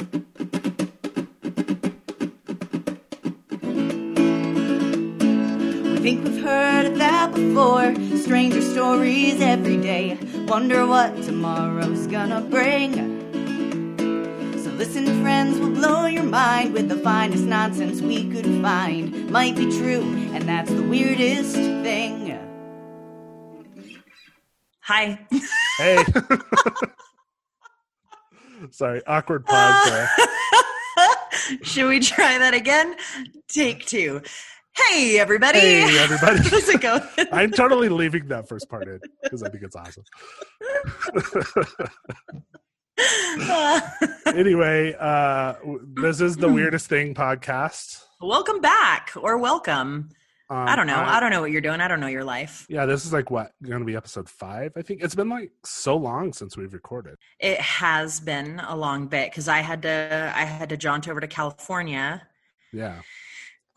We think we've heard of that before. Stranger stories every day. Wonder what tomorrow's gonna bring. So listen, friends, we'll blow your mind with the finest nonsense we could find. Might be true, and that's the weirdest thing. Hi. Hey. Sorry, awkward pause there. Should we try that again? Take two. Hey, everybody. Hey, everybody. How's it going? I'm totally leaving that first part in because I think it's awesome. anyway, uh, this is the weirdest thing podcast. welcome back or welcome. Um, I don't know. I don't know what you're doing. I don't know your life. Yeah, this is like what going to be episode five. I think it's been like so long since we've recorded. It has been a long bit because I had to I had to jaunt over to California Yeah,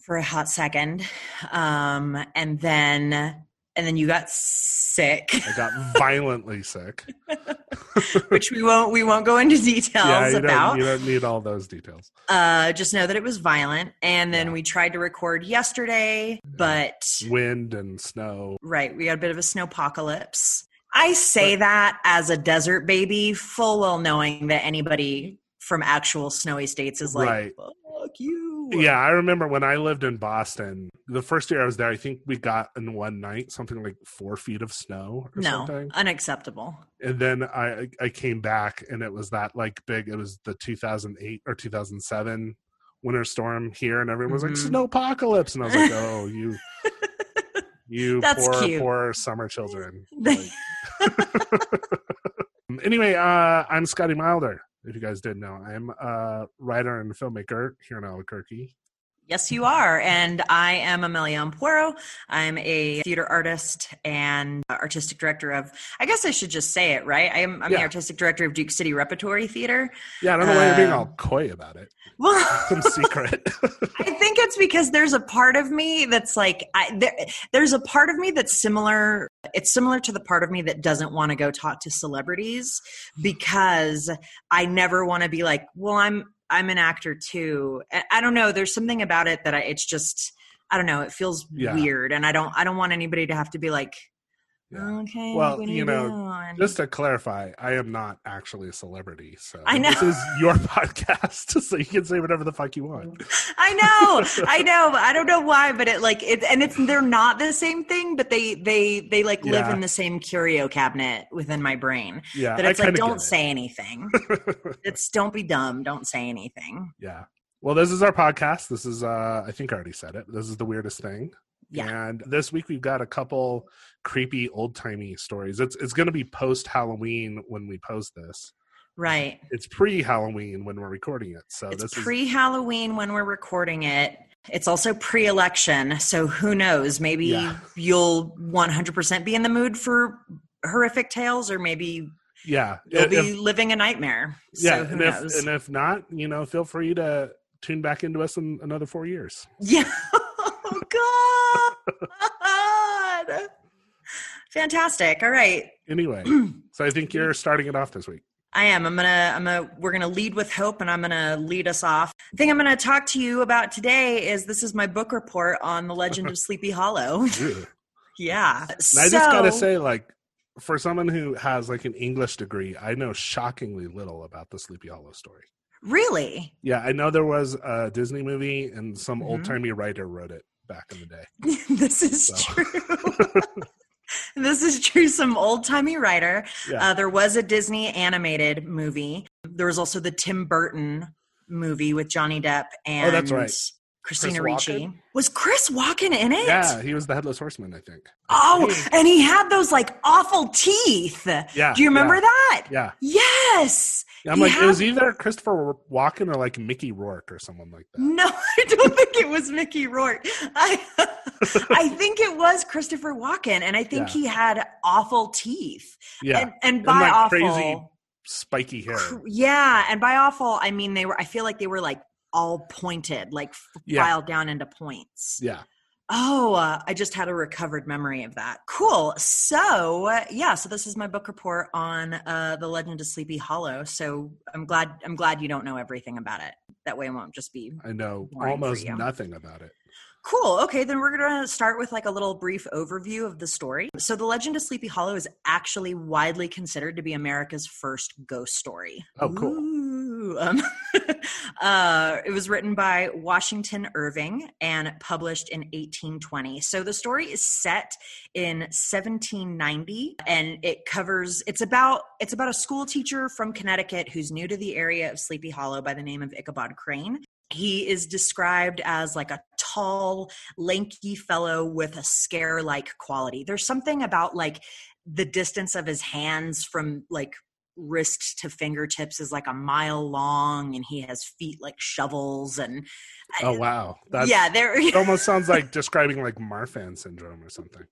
for a hot second. Um and then and then you got sick, I got violently sick. which we won't we won't go into details yeah, you about. don't, you don't need all those details. Uh, just know that it was violent. And then Yeah. we tried to record yesterday, but Wind and snow. right, we got a bit of a snowpocalypse. I say that as a desert baby, full well knowing that anybody from actual snowy states is like, Right. fuck you. Yeah, I remember when I lived in Boston. The first year I was there, I think we got in one night something like four feet of snow or No, something. unacceptable. And then I I came back and it was that like big. It was the 2008 or 2007 winter storm here, and everyone was Mhm. like snowpocalypse, and I was like, oh, you, you That's poor cute. poor summer children. Like- anyway, uh, I'm Scotty Milder. If you guys didn't know, I'm a writer and filmmaker here in Albuquerque. Yes, you are. And I am Amelia Ampuero. I'm a theater artist and artistic director of, I guess I should just say it, right? I'm, I'm the artistic director of Duke City Repertory Theater. Yeah, I don't know why you're being Um, all coy about it. Well, Some secret. I think it's because there's a part of me that's like, I, there, there's a part of me that's similar. It's similar to the part of me that doesn't want to go talk to celebrities because I never want to be like, well, I'm, I'm an actor too. I, don't know. There's something about it that I, it's just, I don't know. It feels Yeah. weird. And I don't, I don't want anybody to have to be like, Yeah. okay. Well, you know, doing?" Just to clarify, I am not actually a celebrity, so I know. this is your podcast, so you can say whatever the fuck you want. I know, I know. I don't know why, but it like it, and it's they're not the same thing, but they they they like live in the same curio cabinet within my brain. Yeah, That it's like, don't it. say anything. it's don't be dumb. Don't say anything. yeah. Well, this is our podcast. This is, uh I think I already said it. This is the weirdest thing. Yeah. And this week we've got a couple creepy old timey stories. It's it's going to be post Halloween when we post this. Right. It's pre Halloween when we're recording it. So It's this pre Halloween when we're recording it. It's also pre election. So who knows? Maybe Yeah. you'll 100% be in the mood for horrific tales, or maybe yeah. you'll If- be living a nightmare. yeah, So who and if and if not, you know, feel free to tune back into us in another four years. Yeah. Oh God. Fantastic. All right. Anyway, so I think you're starting it off this week. I am. I'm gonna. I'm gonna. We're gonna lead with hope, and I'm gonna lead us off. The thing I'm gonna talk to you about today is this is my book report on the Legend of Sleepy Hollow. Ugh. yeah. And I just gotta say, like, for someone who has like an English degree, I know shockingly little about the Sleepy Hollow story. really, Yeah, I know there was a Disney movie and some Mhm. old timey writer wrote it back in the day. this is So. true. this is true. Some old timey writer. Yeah. Uh, there was a Disney animated movie. There was also the Tim Burton movie with Johnny Depp and Oh, that's right. Christina Chris Ricci. Walken? Was Chris Walken in it? yeah, he was the headless horseman, I think. Oh, Hey. and he had those like awful teeth. Yeah. Do you remember yeah, that? Yeah. Yes. I'm He like, it was either Christopher Walken or like Mickey Rourke or someone like that. No, I don't think it was Mickey Rourke. I, I think it was Christopher Walken, and I think Yeah. he had awful teeth. Yeah. And, and And, by like, awful, crazy spiky hair. yeah, and by awful, I mean they were. I feel like they were like all pointed, like Yeah. filed down into points. Yeah. Oh, uh, I just had a recovered memory of that. Cool. So, uh, yeah, so this is my book report on uh, the Legend of Sleepy Hollow. So I'm glad I'm glad you don't know everything about it. That way, it won't just be. I know almost nothing about it. Cool. Okay, then we're going to start with like a little brief overview of the story. So, The Legend of Sleepy Hollow is actually widely considered to be America's first ghost story. Oh, cool. Ooh, um, uh, it was written by Washington Irving and published in 1820. So, the story is set in 1790 and it covers it's about it's about a school teacher from Connecticut who's new to the area of Sleepy Hollow by the name of Ichabod Crane he is described as like a tall, lanky fellow with a scare like quality. There's something about like the distance of his hands from like wrist to fingertips is like a mile long and he has feet like shovels and oh wow. That's, yeah there it almost sounds like describing like marfan syndrome or something.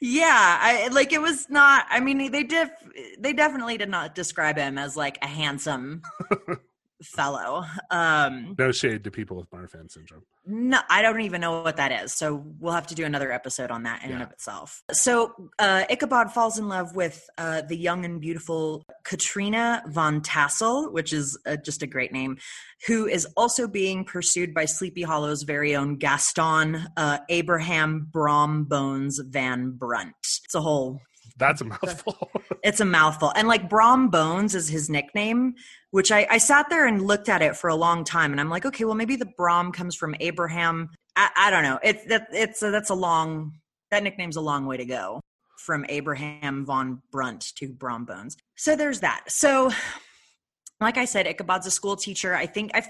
Yeah i like it was not i mean they did they definitely did not describe him as like a handsome fellow. Um, no shade to people with Marfan syndrome. No, I don't even know what that is. So we'll have to do another episode on that in yeah. and of itself. So uh, Ichabod falls in love with uh, the young and beautiful Katrina von Tassel, which is uh, just a great name, who is also being pursued by Sleepy Hollow's very own Gaston uh, Abraham Brom Bones Van Brunt. It's a whole that's a mouthful. it's a mouthful. And like Brom Bones is his nickname, which I, I sat there and looked at it for a long time. And I'm like, okay, well, maybe the Brom comes from Abraham. I, I don't know. It's that it's a, that's a long, that nickname's a long way to go from Abraham von Brunt to Brom Bones. So there's that. So like I said, Ichabod's a school teacher. I think I,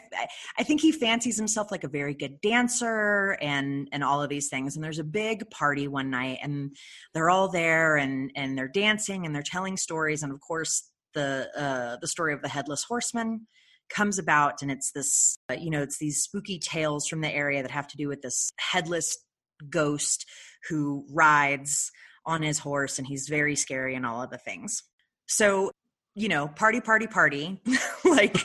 I think he fancies himself like a very good dancer and and all of these things. And there's a big party one night, and they're all there and and they're dancing and they're telling stories. And of course, the uh, the story of the headless horseman comes about, and it's this uh, you know it's these spooky tales from the area that have to do with this headless ghost who rides on his horse, and he's very scary and all of the things. So you know, party, party, party, like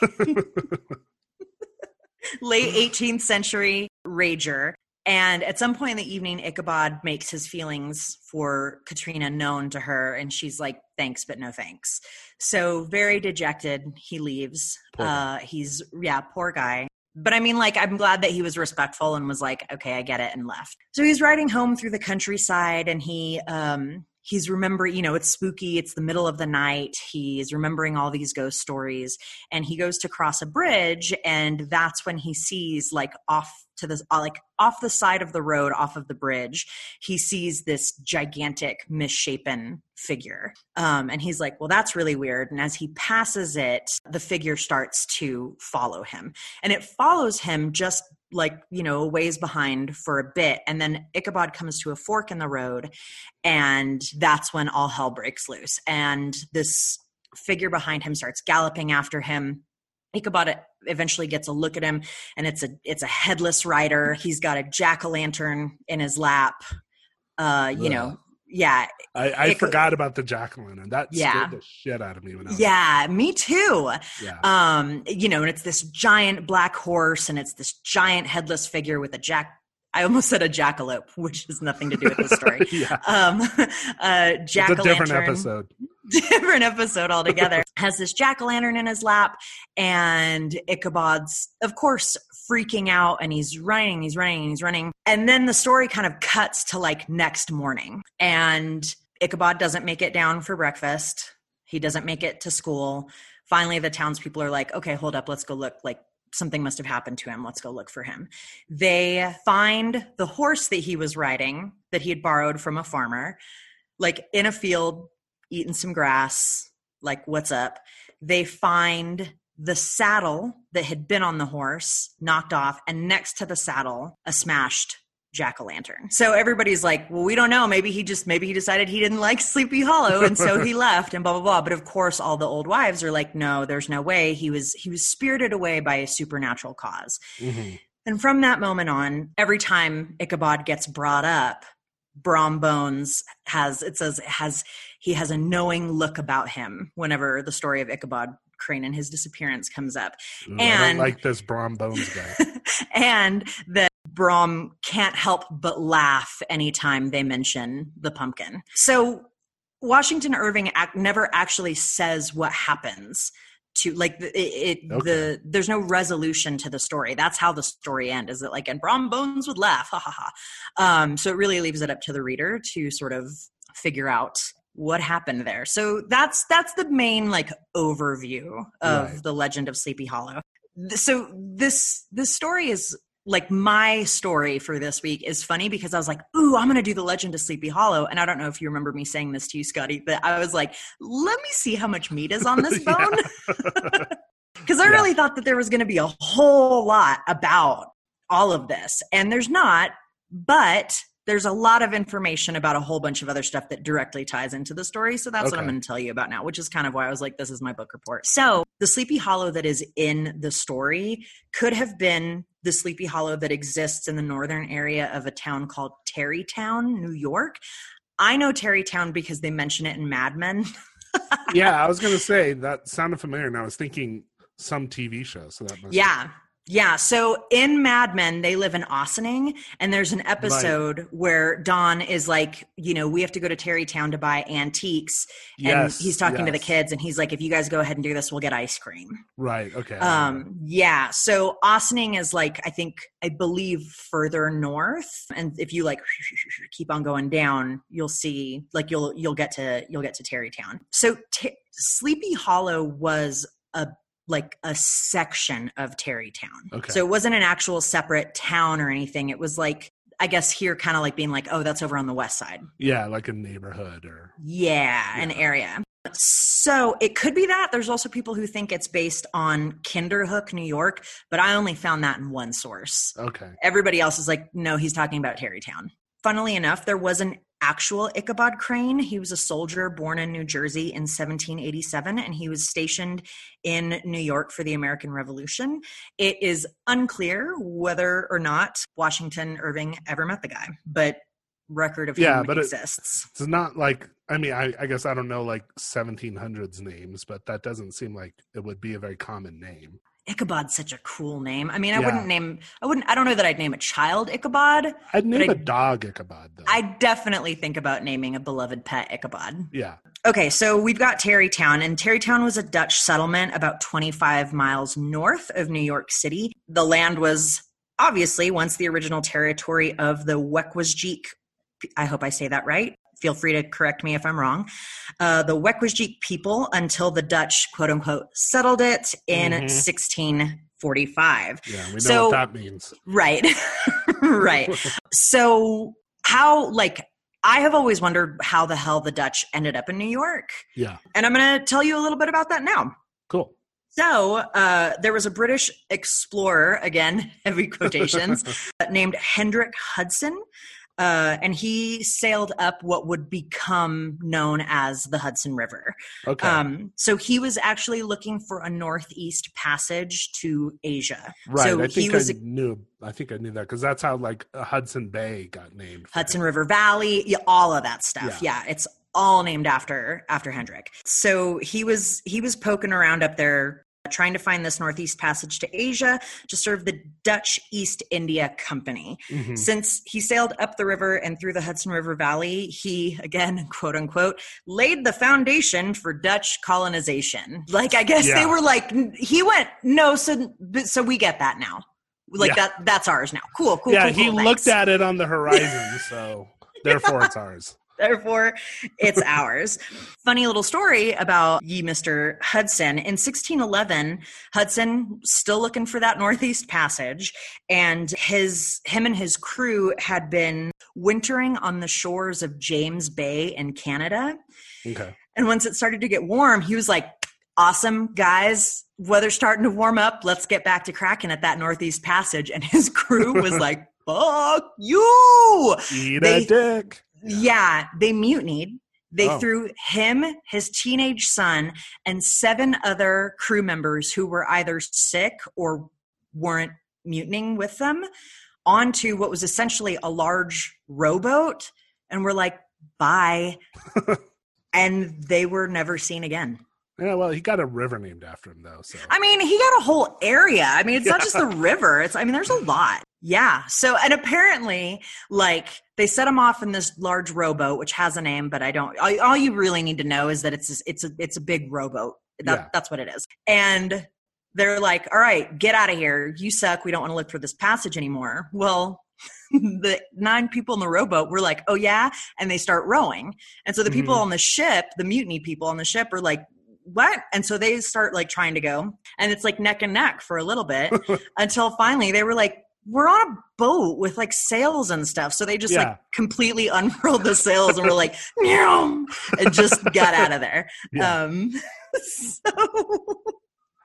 late 18th century rager. And at some point in the evening, Ichabod makes his feelings for Katrina known to her, and she's like, "Thanks, but no thanks." So very dejected, he leaves. Uh, he's yeah, poor guy. But I mean, like, I'm glad that he was respectful and was like, "Okay, I get it," and left. So he's riding home through the countryside, and he um, he's remembering, you know, it's spooky, it's the middle of the night. He's remembering all these ghost stories and he goes to cross a bridge and that's when he sees like off to the uh, like off the side of the road off of the bridge he sees this gigantic misshapen figure um, and he's like well that's really weird and as he passes it the figure starts to follow him and it follows him just like you know ways behind for a bit and then ichabod comes to a fork in the road and that's when all hell breaks loose and this figure behind him starts galloping after him ichabod eventually gets a look at him and it's a it's a headless rider he's got a jack-o'-lantern in his lap uh you yeah. know yeah i, I it, forgot about the jack-o'-lantern and that yeah. scared the shit out of me when I was yeah me too yeah. um you know and it's this giant black horse and it's this giant headless figure with a jack I almost said a jackalope, which has nothing to do with the story. yeah. Um, uh, jack It's a different episode. different episode altogether. Has this jack o' lantern in his lap, and Ichabod's, of course, freaking out, and he's running, he's running, he's running. And then the story kind of cuts to like next morning, and Ichabod doesn't make it down for breakfast. He doesn't make it to school. Finally, the townspeople are like, okay, hold up, let's go look. Like, something must have happened to him. Let's go look for him. They find the horse that he was riding that he had borrowed from a farmer, like in a field eating some grass, like, what's up? They find the saddle that had been on the horse knocked off, and next to the saddle, a smashed jack o' lantern. So everybody's like, well, we don't know. Maybe he just, maybe he decided he didn't like Sleepy Hollow, and so he left, and blah blah blah. But of course, all the old wives are like, no, there's no way. He was he was spirited away by a supernatural cause. Mm-hmm. And from that moment on, every time Ichabod gets brought up, Brom Bones has it says has he has a knowing look about him whenever the story of Ichabod Crane and his disappearance comes up. Ooh, and like this Brom Bones guy. and that Brom can't help but laugh anytime they mention the pumpkin. So Washington Irving act, never actually says what happens to like it, it okay. the there's no resolution to the story that's how the story ends is it like and brom bones would laugh ha ha ha um so it really leaves it up to the reader to sort of figure out what happened there so that's that's the main like overview of right. the legend of sleepy hollow so this this story is like my story for this week is funny because I was like, "Ooh, I'm going to do the Legend of Sleepy Hollow," and I don't know if you remember me saying this to you, Scotty, but I was like, "Let me see how much meat is on this bone," because I yeah. really thought that there was going to be a whole lot about all of this, and there's not. But there's a lot of information about a whole bunch of other stuff that directly ties into the story. So that's okay. what I'm going to tell you about now, which is kind of why I was like, this is my book report. So the Sleepy Hollow that is in the story could have been the Sleepy Hollow that exists in the northern area of a town called Tarrytown, New York. I know Tarrytown because they mention it in Mad Men. yeah, I was going to say that sounded familiar, and I was thinking some TV show. So that must be. yeah, yeah. So in Mad Men, they live in Ossining, and there's an episode right. where Don is like, you know, we have to go to Tarrytown to buy antiques, and yes, he's talking yes. to the kids, and he's like, if you guys go ahead and do this, we'll get ice cream. Right. Okay. Um. Yeah. So Ossining is like, I think, I believe, further north, and if you like keep on going down, you'll see, like, you'll you'll get to you'll get to Tarrytown. So t- Sleepy Hollow was a like a section of Tarrytown. Okay. So it wasn't an actual separate town or anything. It was like I guess here kind of like being like, oh, that's over on the west side. Yeah, like a neighborhood or yeah, yeah, an area. So it could be that. There's also people who think it's based on Kinderhook, New York, but I only found that in one source. Okay. Everybody else is like, no, he's talking about Tarrytown. Funnily enough, there was an actual Ichabod Crane. He was a soldier born in New Jersey in 1787 and he was stationed in New York for the American Revolution. It is unclear whether or not Washington Irving ever met the guy, but record of yeah, him but exists. It, it's not like I mean, I, I guess I don't know like 1700s names, but that doesn't seem like it would be a very common name. Ichabod's such a cool name. I mean, I yeah. wouldn't name. I wouldn't. I don't know that I'd name a child Ichabod. I'd name a dog Ichabod. Though. I definitely think about naming a beloved pet Ichabod. Yeah. Okay, so we've got Tarrytown, and Tarrytown was a Dutch settlement about 25 miles north of New York City. The land was obviously once the original territory of the Wecquaesgeek. I hope I say that right feel free to correct me if I'm wrong. Uh, the Wecquaesgeek people until the Dutch, quote unquote, settled it in mm-hmm. 1645. Yeah, we know so, what that means. Right. right. so, how, like, I have always wondered how the hell the Dutch ended up in New York. Yeah. And I'm going to tell you a little bit about that now. Cool. So uh, there was a British explorer, again, heavy quotations, named Hendrik Hudson, uh, and he sailed up what would become known as the Hudson River. Okay. Um, so he was actually looking for a northeast passage to Asia. Right. So I think he was I knew. I think I knew that because that's how like Hudson Bay got named. Hudson him. River Valley, yeah, all of that stuff. Yeah. yeah, it's all named after after Hendrik. So he was he was poking around up there trying to find this northeast passage to Asia to serve the Dutch East India Company. Mm-hmm. Since he sailed up the river and through the Hudson River Valley, he, again, quote unquote, laid the foundation for Dutch colonization. Like, I guess yeah. they were like, he went, no, so, so we get that now. Like yeah. that, that's ours now. Cool, cool. Yeah, cool, he cool, looked at it on the horizon, so therefore it's ours. Therefore, it's ours. Funny little story about ye Mr. Hudson. In 1611, Hudson still looking for that Northeast Passage, and his him and his crew had been wintering on the shores of James Bay in Canada. Okay. And once it started to get warm, he was like, awesome guys weather's starting to warm up let's get back to cracking at that northeast passage and his crew was like fuck you eat they, a dick yeah, they mutinied. They oh. threw him, his teenage son, and seven other crew members who were either sick or weren't mutinying with them onto what was essentially a large rowboat and were like, bye. and they were never seen again. Yeah, well, he got a river named after him, though. So I mean, he got a whole area. I mean, it's yeah. not just the river. It's I mean, there's a lot. Yeah. So, and apparently, like they set him off in this large rowboat, which has a name, but I don't. All, all you really need to know is that it's it's a it's a big rowboat. That, Yeah. That's what it is. And they're like, "All right, get out of here. You suck. We don't want to look through this passage anymore." Well. the nine people in the rowboat were like, "Oh yeah," and they start rowing. And so the people Mhm. on the ship, the mutiny people on the ship, are like, "What?" And so they start like trying to go, and it's like neck and neck for a little bit until finally they were like, we're on a boat with like sails and stuff. So they just Yeah. like completely unfurled the sails and were like, "Meow," and just got out of there. Yeah. Um, so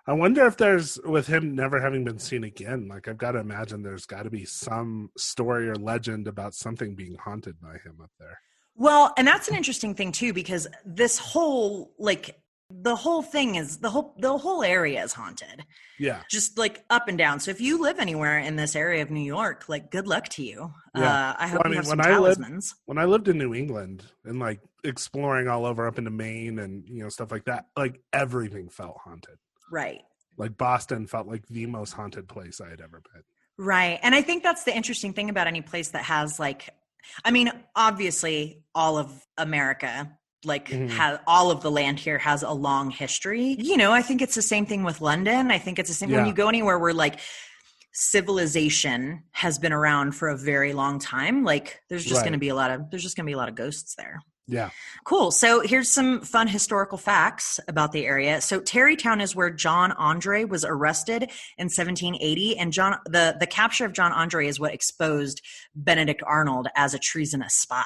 I wonder if there's with him never having been seen again. Like I've got to imagine there's got to be some story or legend about something being haunted by him up there. well, and that's an interesting thing too, because this whole like the whole thing is the whole the whole area is haunted. Yeah, Just like up and down. So if you live anywhere in this area of New York, like good luck to you. Yeah. Uh, I hope Well, I you have some when I lived- when I lived in New England and like exploring all over up into Maine and you know stuff like that, like everything felt haunted. Right. Like Boston felt like the most haunted place I had ever been. Right. And I think that's the interesting thing about any place that has like I mean, obviously all of America like Mhm. has all of the land here has a long history. You know, I think it's the same thing with London. I think it's the same when you go anywhere where like civilization has been around for a very long time, like there's just Right. going to be a lot of there's just going to be a lot of ghosts there. Yeah. Cool. So here's some fun historical facts about the area. So Tarrytown is where John Andre was arrested in 1780, and John the the capture of John Andre is what exposed Benedict Arnold as a treasonous spy.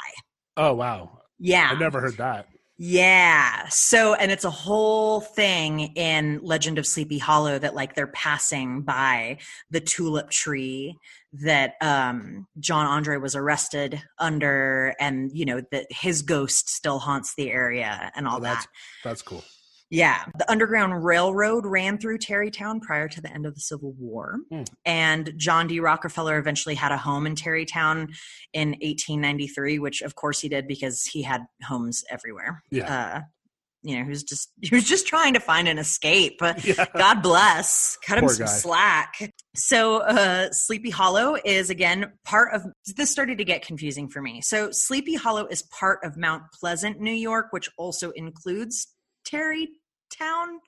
Oh wow. Yeah. I never heard that. Yeah. So, and it's a whole thing in Legend of Sleepy Hollow that like they're passing by the tulip tree that um John Andre was arrested under and you know that his ghost still haunts the area and all Oh, that's that. that's cool. Yeah. The Underground Railroad ran through Tarrytown prior to the end of the Civil War. Hmm. And John D. Rockefeller eventually had a home in Tarrytown in 1893, which of course he did because he had homes everywhere. Yeah. Uh, you know, he was just he was just trying to find an escape. Yeah. God bless. Cut him some guy. slack. So, uh, Sleepy Hollow is again part of this started to get confusing for me. So, Sleepy Hollow is part of Mount Pleasant, New York, which also includes Tarrytown.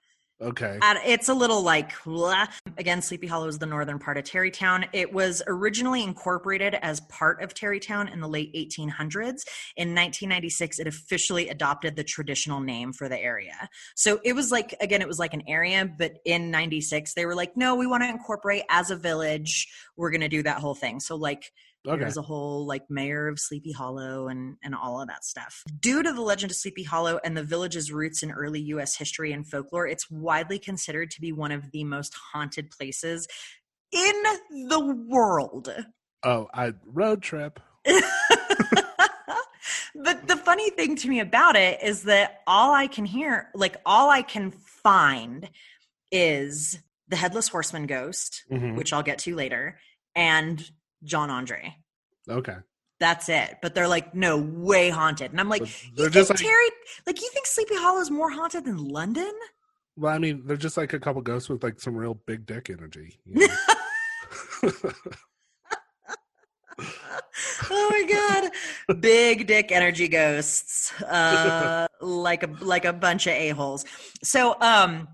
Okay. At- It's a little like blah. again. Sleepy Hollow is the northern part of Tarrytown. It was originally incorporated as part of Tarrytown in the late 1800s. In 1996, it officially adopted the traditional name for the area. So it was like again, it was like an area, but in '96 they were like, no, we want to incorporate as a village. We're going to do that whole thing. So like Okay. there's a whole like mayor of Sleepy Hollow and and all of that stuff. Due to the legend of Sleepy Hollow and the village's roots in early US history and folklore, it's widely considered to be one of the most haunted places in the world. Oh, I road trip. but the funny thing to me about it is that all I can hear, like all I can find is the headless horseman ghost, Mhm. which I'll get to later, and John Andre. Okay. That's it. But they're like, no, way haunted. And I'm like, you they're think just like- Terry, like, you think Sleepy Hollow is more haunted than London? Well, I mean, they're just like a couple ghosts with like some real big dick energy. you know? oh my god, big dick energy ghosts, uh, like a like a bunch of a holes. So, um,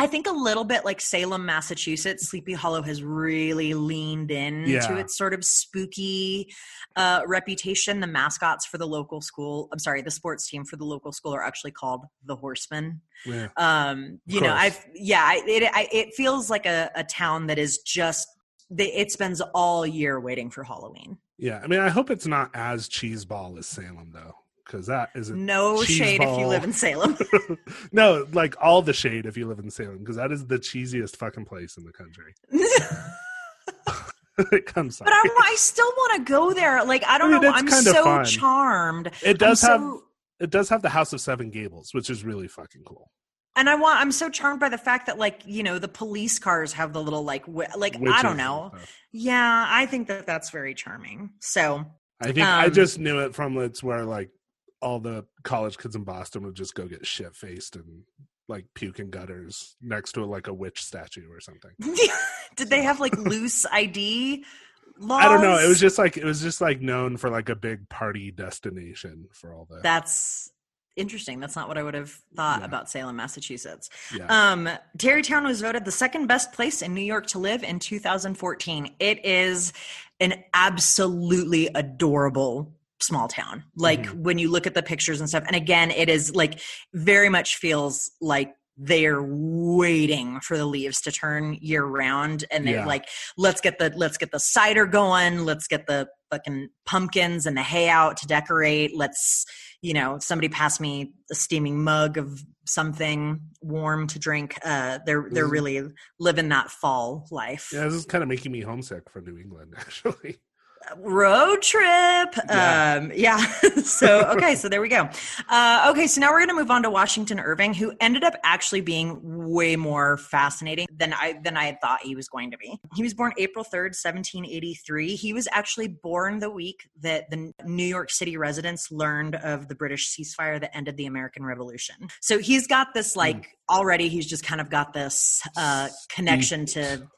I think a little bit like Salem, Massachusetts, Sleepy Hollow has really leaned in Yeah. to its sort of spooky uh, reputation. The mascots for the local school, I'm sorry, the sports team for the local school are actually called the Horsemen. yeah. um you know i've yeah I, it I, it feels like a, a town that is just, it spends all year waiting for halloween Yeah. I mean, I hope it's not as cheeseball as Salem though, because that is a no shade if you live in salem no, like all the shade if you live in Salem, because that is the cheesiest fucking place in the country. I'm sorry. but I, I still want to go there like i don't I mean, know i'm so fun. charmed it does I'm have so- it does have the House of Seven Gables, which is really fucking cool. and i want i'm so charmed by the fact that like you know the police cars have the little like wi- like i don't know yeah i think that that's very charming so I think I Um, just knew it from it's where like all the college kids in Boston would just go get shit faced and like puke in gutters next to like a witch statue or something. did they have like loose id laws. I don't know. It was just like it was just like known for like a big party destination for all the. That's interesting. That's not what I would have thought Yeah. about Salem, Massachusetts. yeah. Um, Tarrytown was voted the second best place in New York to live in 2014. It is an absolutely adorable small town. Like Mhm. when you look at the pictures and stuff. And again, it is like very much feels like they're waiting for the leaves to turn year round and they're Yeah. like let's get the let's get the cider going let's get the fucking pumpkins and the hay out to decorate let's you know somebody pass me a steaming mug of something warm to drink uh they're they're really living that fall life yeah, this is kind of making me homesick for New England, actually. Road trip. Yeah. um yeah. So okay so there we go. Uh okay so now we're gonna move on to washington irving who ended up actually being way more fascinating than i than i had thought he was going to be. He was born april 3rd 1783 he was actually born the week that the new york city residents learned of the british ceasefire that ended the american revolution. So he's got this like already he's just kind of got this uh connection to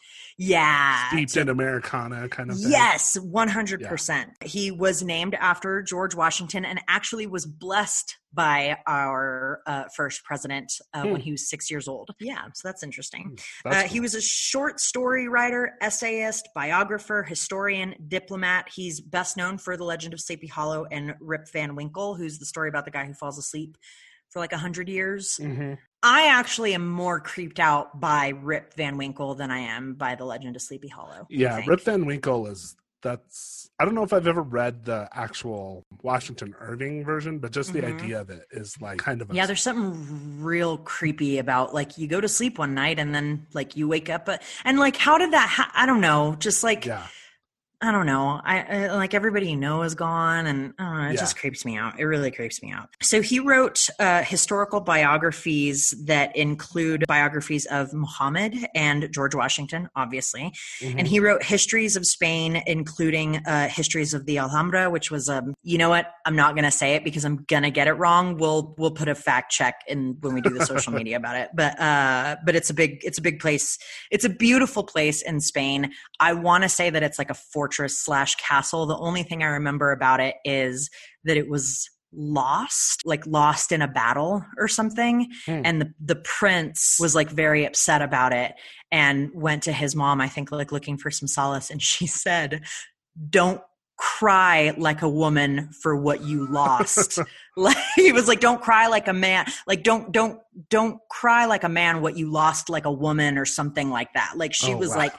yeah Steeped in Americana kind of thing. Yes, 100%. He was named after George Washington and actually was blessed by our uh, first president uh, when Hmm. he was six years old. Yeah, so that's interesting. That's Uh, cool. he was a short story writer, essayist, biographer, historian, diplomat. He's best known for The Legend of Sleepy Hollow and Rip Van Winkle, who's the story about the guy who falls asleep for like a hundred years. Mhm. I actually am more creeped out by Rip Van Winkle than I am by The Legend of Sleepy Hollow. Yeah. Rip Van Winkle is that's I don't know if I've ever read the actual Washington Irving version, but just the Mhm. idea of it is like kind of a Yeah, there's something real creepy about like you go to sleep one night and then like you wake up and like how did that ha- I don't know, just like yeah. I don't know. I, I like everybody you know is gone and I don't know, it Yeah. just creeps me out. It really creeps me out. So he wrote uh, historical biographies that include biographies of Muhammad and George Washington, obviously. Mhm. And he wrote histories of Spain, including uh, histories of the Alhambra, which was um, you know what? I'm not going to say it because I'm going to get it wrong. We'll we'll put a fact check in when we do the social media about it. But uh, but it's a big it's a big place. It's a beautiful place in Spain. I want to say that it's like a fortress slash castle. The only thing I remember about it is that it was lost like lost in a battle or something Hmm. and the, the prince was like very upset about it and went to his mom i think like looking for some solace and she said don't cry like a woman for what you lost like he was like don't cry like a man like don't don't don't cry like a man what you lost like a woman or something like that like she Oh, was wow. like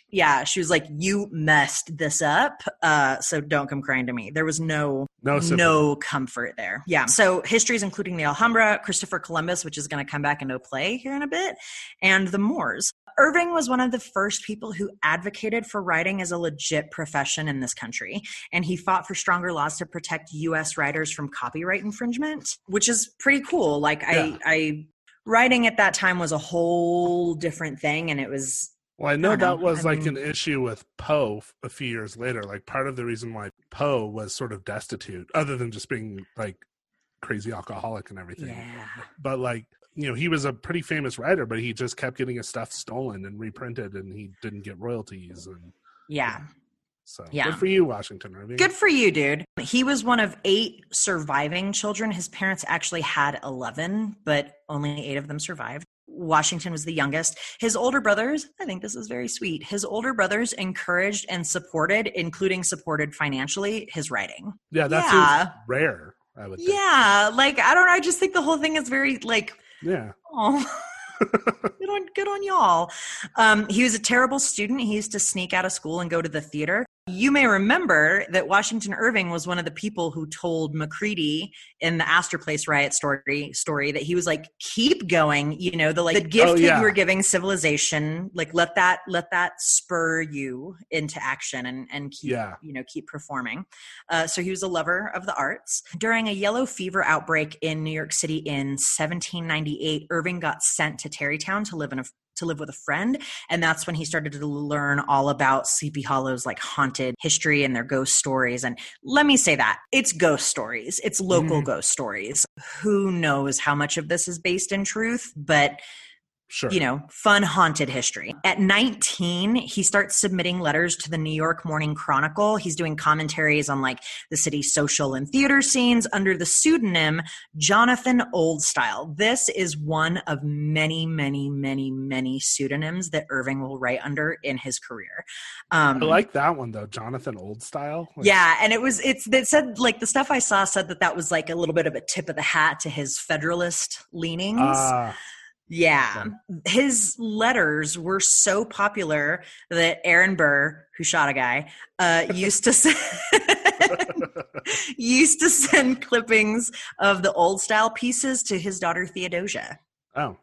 yeah she was like you messed this up uh so don't come crying to me there was no no no comfort there. Yeah. So histories including the Alhambra, Christopher Columbus, which is going to come back into play here in a bit, and the Moors. Irving was one of the first people who advocated for writing as a legit profession in this country, and he fought for stronger laws to protect U.S. writers from copyright infringement, which is pretty cool. Like Yeah. I, I, writing at that time was a whole different thing, and it was Well, I know I that was I like mean- an issue with Poe f- a few years later. Like part of the reason why Poe was sort of destitute, other than just being like crazy alcoholic and everything. yeah. But like, you know, he was a pretty famous writer, but he just kept getting his stuff stolen and reprinted and he didn't get royalties and Yeah. so Yeah. good for you, Washington Irving. Good for you, dude. He was one of eight surviving children. His parents actually had 11, but only eight of them survived. Washington was the youngest. His older brothers, I think this is very sweet. His older brothers encouraged and supported, including supported financially, his writing. Yeah, that's Yeah. rare, I would think. Yeah, like I don't know. I just think the whole thing is very like Yeah. Oh, good on good on y'all. Um, he was a terrible student. He used to sneak out of school and go to the theater. You may remember that Washington Irving was one of the people who told Macready in the Astor Place riot story story that he was like, "Keep going." You know, the like the gift Oh, that you were giving civilization. Like let that let that spur you into action and and keep Yeah. you know keep performing. Uh, so he was a lover of the arts. During a yellow fever outbreak in New York City in 1798, Irving got sent to Tarrytown to live in a to live with a friend, and that's when he started to learn all about Sleepy Hollow's like haunted history and their ghost stories. And let me say that it's ghost stories, it's local Mhm. ghost stories. Who knows how much of this is based in truth, but Sure. you know, fun haunted history. At 19, he starts submitting letters to the New York Morning Chronicle. He's doing commentaries on like the city's social and theater scenes under the pseudonym Jonathan Oldstyle. This is one of many, many, many, many pseudonyms that Irving will write under in his career. Um, I like that one though, Jonathan Oldstyle. Like, yeah, and it was it's it said like the stuff I saw said that that was like a little bit of a tip of the hat to his Federalist leanings. Ah, Yeah. His letters were so popular that Aaron Burr, who shot a guy, uh, used to send, used to send clippings of the old style pieces to his daughter Theodosia. oh,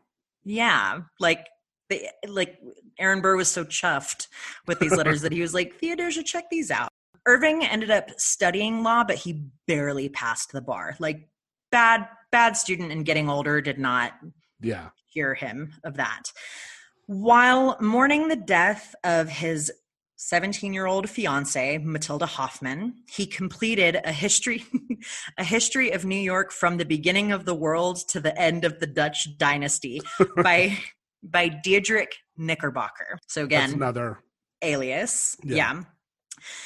Yeah, like they, like Aaron Burr was so chuffed with these letters that he was like, Theodosia, check these out. Irving ended up studying law, but he barely passed the bar. Like bad, bad student and getting older did not yeah. hear him of that. While mourning the death of his 17 year old fiance, Matilda Hoffman, he completed a history, a history of New York from the beginning of the world to the end of the Dutch dynasty by, by Diedrich Knickerbocker. So That's again, another. alias. Yeah. Yeah.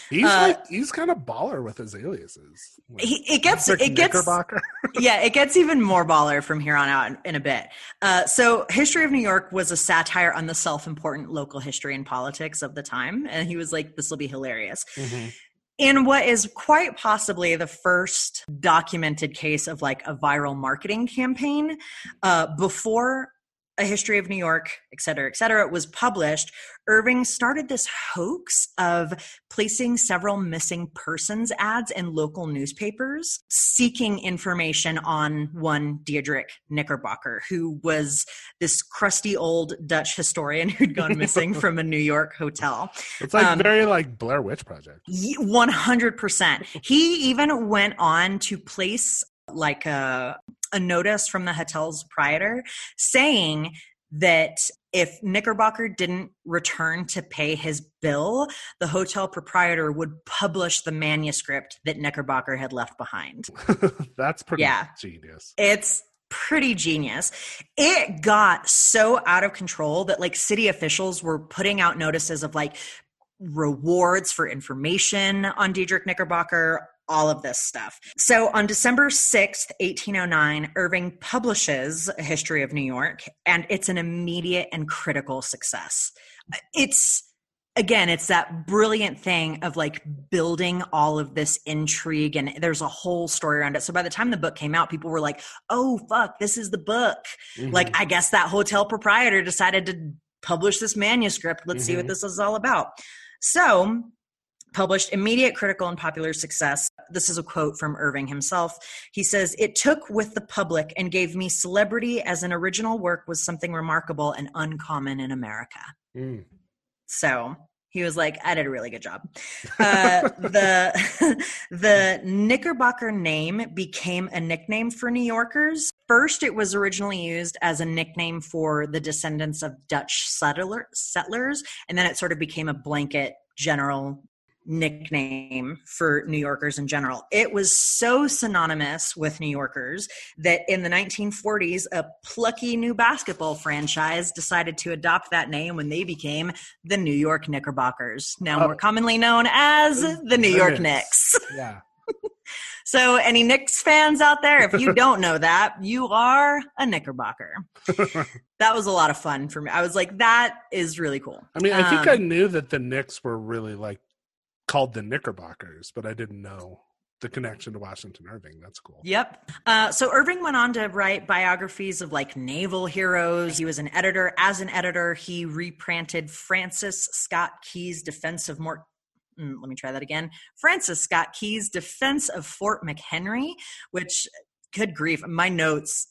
He's Uh, like he's kind of baller with his aliases. Like, He, it gets, it gets, yeah, it gets even more baller from here on out in, in a bit. Uh, so, History of New York was a satire on the self important local history and politics of the time. And he was like, this will be hilarious. Mhm. In what is quite possibly the first documented case of like a viral marketing campaign, uh, before a history of New York, et cetera, et cetera, was published, Irving started this hoax of placing several missing persons ads in local newspapers, seeking information on one Diedrich Knickerbocker, who was this crusty old Dutch historian who'd gone missing from a New York hotel. It's like Um, very like Blair Witch Project. One hundred percent. He even went on to place like a a notice from the hotel's proprietor saying that if Knickerbocker didn't return to pay his bill, the hotel proprietor would publish the manuscript that Knickerbocker had left behind. That's pretty Yeah. genius. It's pretty genius. It got so out of control that like city officials were putting out notices of like rewards for information on Diedrich Knickerbocker, all of this stuff. So on December 6th, 1809, Irving publishes A History of New York, and it's an immediate and critical success. It's again, it's that brilliant thing of like building all of this intrigue, and there's a whole story around it. So by the time the book came out, people were like, oh, fuck, this is the book. Mhm. Like, I guess that hotel proprietor decided to publish this manuscript. Let's see what Mhm. this is all about. So, published immediate critical and popular success. This is a quote from Irving himself. He says, It took with the public and gave me celebrity as an original work was something remarkable and uncommon in America. Mm. So he was like, I did a really good job. Uh, the the Knickerbocker name became a nickname for New Yorkers. First, it was originally used as a nickname for the descendants of Dutch settler, settlers, and then it sort of became a blanket general nickname for New Yorkers in general. It was so synonymous with New Yorkers that in the 1940s, a plucky new basketball franchise decided to adopt that name when they became the New York Knickerbockers, now Oh. more commonly known as the New York Knicks. Knicks. Yeah. So, any Knicks fans out there, if you don't know that, you are a Knickerbocker. That was a lot of fun for me. I was like, that is really cool. I mean, I think I Um, knew that the Knicks were really like called the Knickerbockers, but I didn't know the connection to Washington Irving. That's cool. Yep. Uh, so Irving went on to write biographies of like naval heroes. He was an editor. As an editor, he reprinted Francis Scott Key's Defense of Mort. mm, let me try that again. Francis Scott Key's Defense of Fort McHenry, which, good grief, my notes.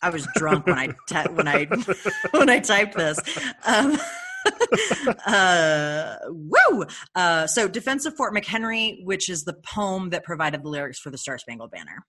I was drunk when I ty- when I when I typed this. Um, uh, woo! Uh, so, Defense of Fort McHenry, which is the poem that provided the lyrics for the Star Spangled Banner.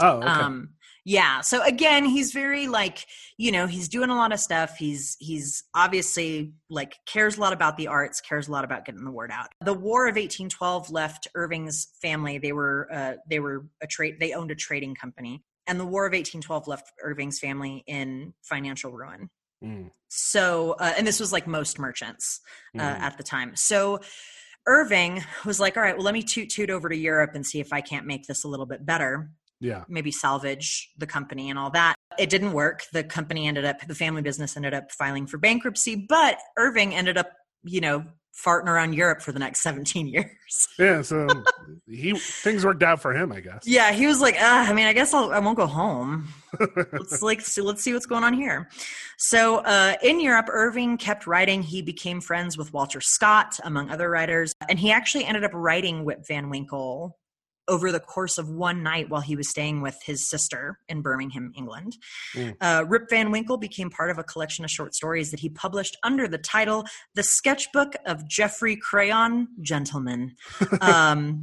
Oh, okay. Um, yeah. So again, he's very like, you know, he's doing a lot of stuff. He's he's obviously like cares a lot about the arts, cares a lot about getting the word out. The War of 1812 left Irving's family. They were uh, they were a trade. They owned a trading company, and the War of 1812 left Irving's family in financial ruin. Mm. So, uh, and this was like most merchants uh, Mhm. at the time. So, Irving was like, all right, well, let me toot toot over to Europe and see if I can't make this a little bit better. Yeah. Maybe salvage the company and all that. It didn't work. The company ended up, the family business ended up filing for bankruptcy, but Irving ended up, you know, farting around Europe for the next 17 years. Yeah. So he things worked out for him, I guess. Yeah, he was like, uh, I mean, I guess I'll, I won't go home. let's like see, let's see what's going on here. So uh, in Europe, Irving kept writing. He became friends with Walter Scott, among other writers, and he actually ended up writing Whip Van Winkle over the course of one night while he was staying with his sister in Birmingham, England. Mm. Uh, Rip Van Winkle became part of a collection of short stories that he published under the title "The Sketchbook of Geoffrey Crayon Gentleman." um,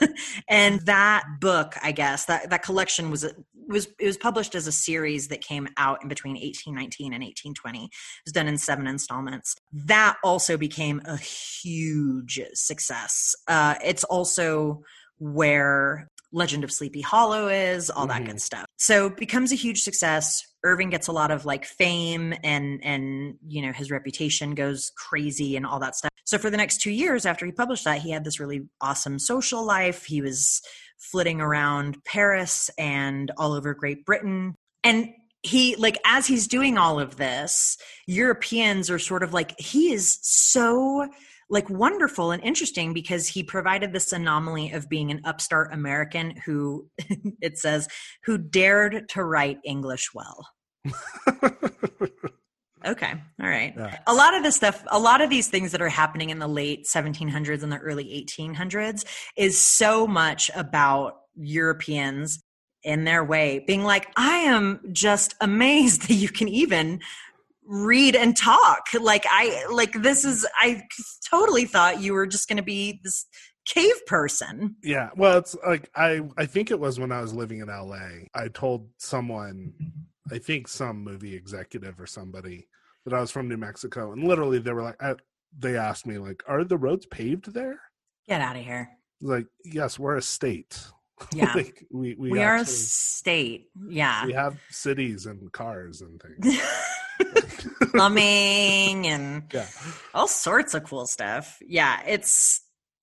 and that book, I guess that that collection was was it was published as a series that came out in between 1819 and 1820. It was done in seven installments. That also became a huge success. Uh, it's also where Legend of Sleepy Hollow is, all that Mhm. good stuff. So becomes a huge success. Irving gets a lot of like fame and and you know his reputation goes crazy and all that stuff. So for the next 2 years after he published that, he had this really awesome social life. He was flitting around Paris and all over Great Britain. And he like as he's doing all of this, Europeans are sort of like he is so like wonderful and interesting because he provided this anomaly of being an upstart American who it says who dared to write English well. Okay. All right. Yeah. A lot of this stuff, a lot of these things that are happening in the late 1700s and the early 1800s is so much about Europeans in their way being like, I am just amazed that you can even read and talk. Like, I, like, this is, I totally thought you were just going to be this cave person. Yeah, well, it's like I I think it was when I was living in LA. I told someone, I think some movie executive or somebody, that I was from New Mexico, and literally they were like, I, they asked me like, "Are the roads paved there?" Get out of here. Like, "Yes, we're a state. Yeah. like, we we, We, are a state. Yeah. we have cities and cars and things." Plumbing and yeah, all sorts of cool stuff. Yeah, it's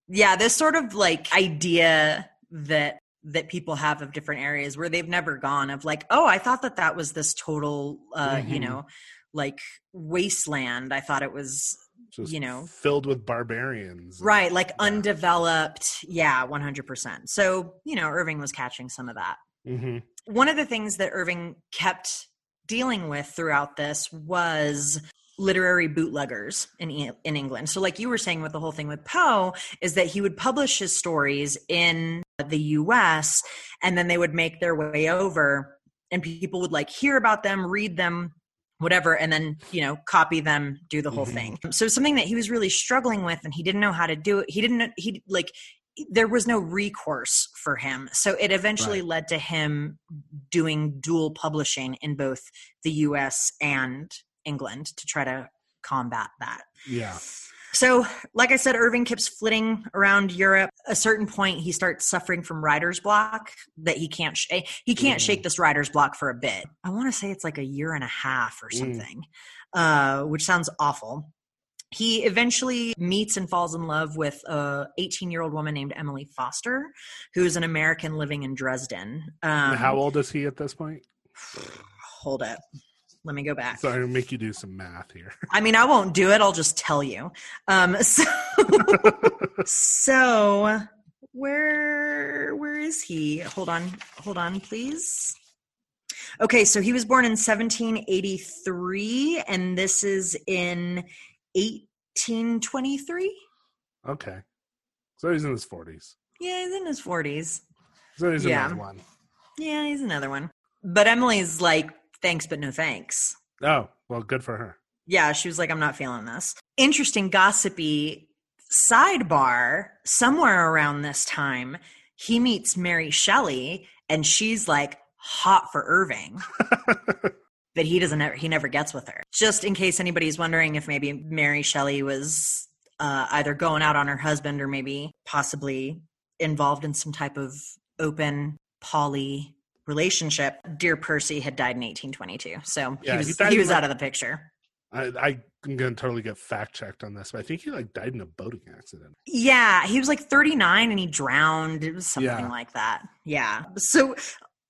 yeah, this sort of like idea that that people have of different areas where they've never gone of like, oh, I thought that that was this total uh, you Mhm. know, like wasteland. I thought it was just You know. filled with barbarians. right, like Yeah. undeveloped. Yeah, 100%. So, you know, Irving was catching some of that. Mhm. one of the things that Irving kept dealing with throughout this was literary bootleggers in in England. So like you were saying with the whole thing with Poe is that he would publish his stories in the US and then they would make their way over and people would like hear about them, read them whatever and then you know copy them do the whole Mhm. thing so something that he was really struggling with and he didn't know how to do it he didn't he like there was no recourse for him. So it eventually Right. led to him doing dual publishing in both the US and England to try to combat that. Yeah. So, like I said, Irving keeps flitting around Europe. A certain point, he starts suffering from writer's block that he can't sh- he can't Mm. shake this writer's block for a bit. I want to say it's like a year and a half or Mm. something, uh, which sounds awful. He eventually meets and falls in love with a 18 year old woman named Emily Foster, who is an American living in Dresden. Um, how old is he at this point? Hold it. Let me go back. So I'm gonna make you do some math here. I mean, I won't do it. I'll just tell you. Um, so, so where where is he? Hold on, hold on, please. Okay, so he was born in 1783, and this is in 1823. okay. So he's in his forties. Yeah, he's in his 40s. So he's Yeah. another one. Yeah, he's another one. But Emily's like, thanks, but no thanks. Oh, well, good for her. yeah, she was like, I'm not feeling this. Interesting gossipy sidebar somewhere around this time, he meets Mary Shelley and she's like hot for Irving. but he doesn't ever, he never gets with her. Just in case anybody's wondering if maybe Mary Shelley was uh, either going out on her husband or maybe possibly involved in some type of open poly relationship. Dear Percy had died in 1822. So Yeah, he he was, died he was like- out of the picture. I, I'm gonna totally get fact checked on this, but I think he like died in a boating accident. Yeah, he was like 39 and he drowned. It was something Yeah. like that. Yeah. So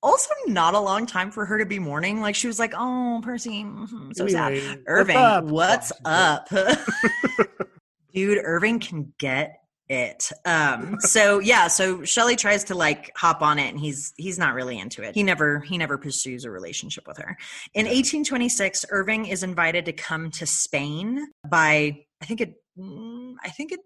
also not a long time for her to be mourning. Like she was like, "Oh, Percy, mhm, so sad." Anyway, Irving, what's up? what's up? Dude, Irving can get it. Um so yeah, so Shelley tries to like hop on it and he's he's not really into it. He never he never pursues a relationship with her. In 1826, Irving is invited to come to Spain by I think it mm, I think it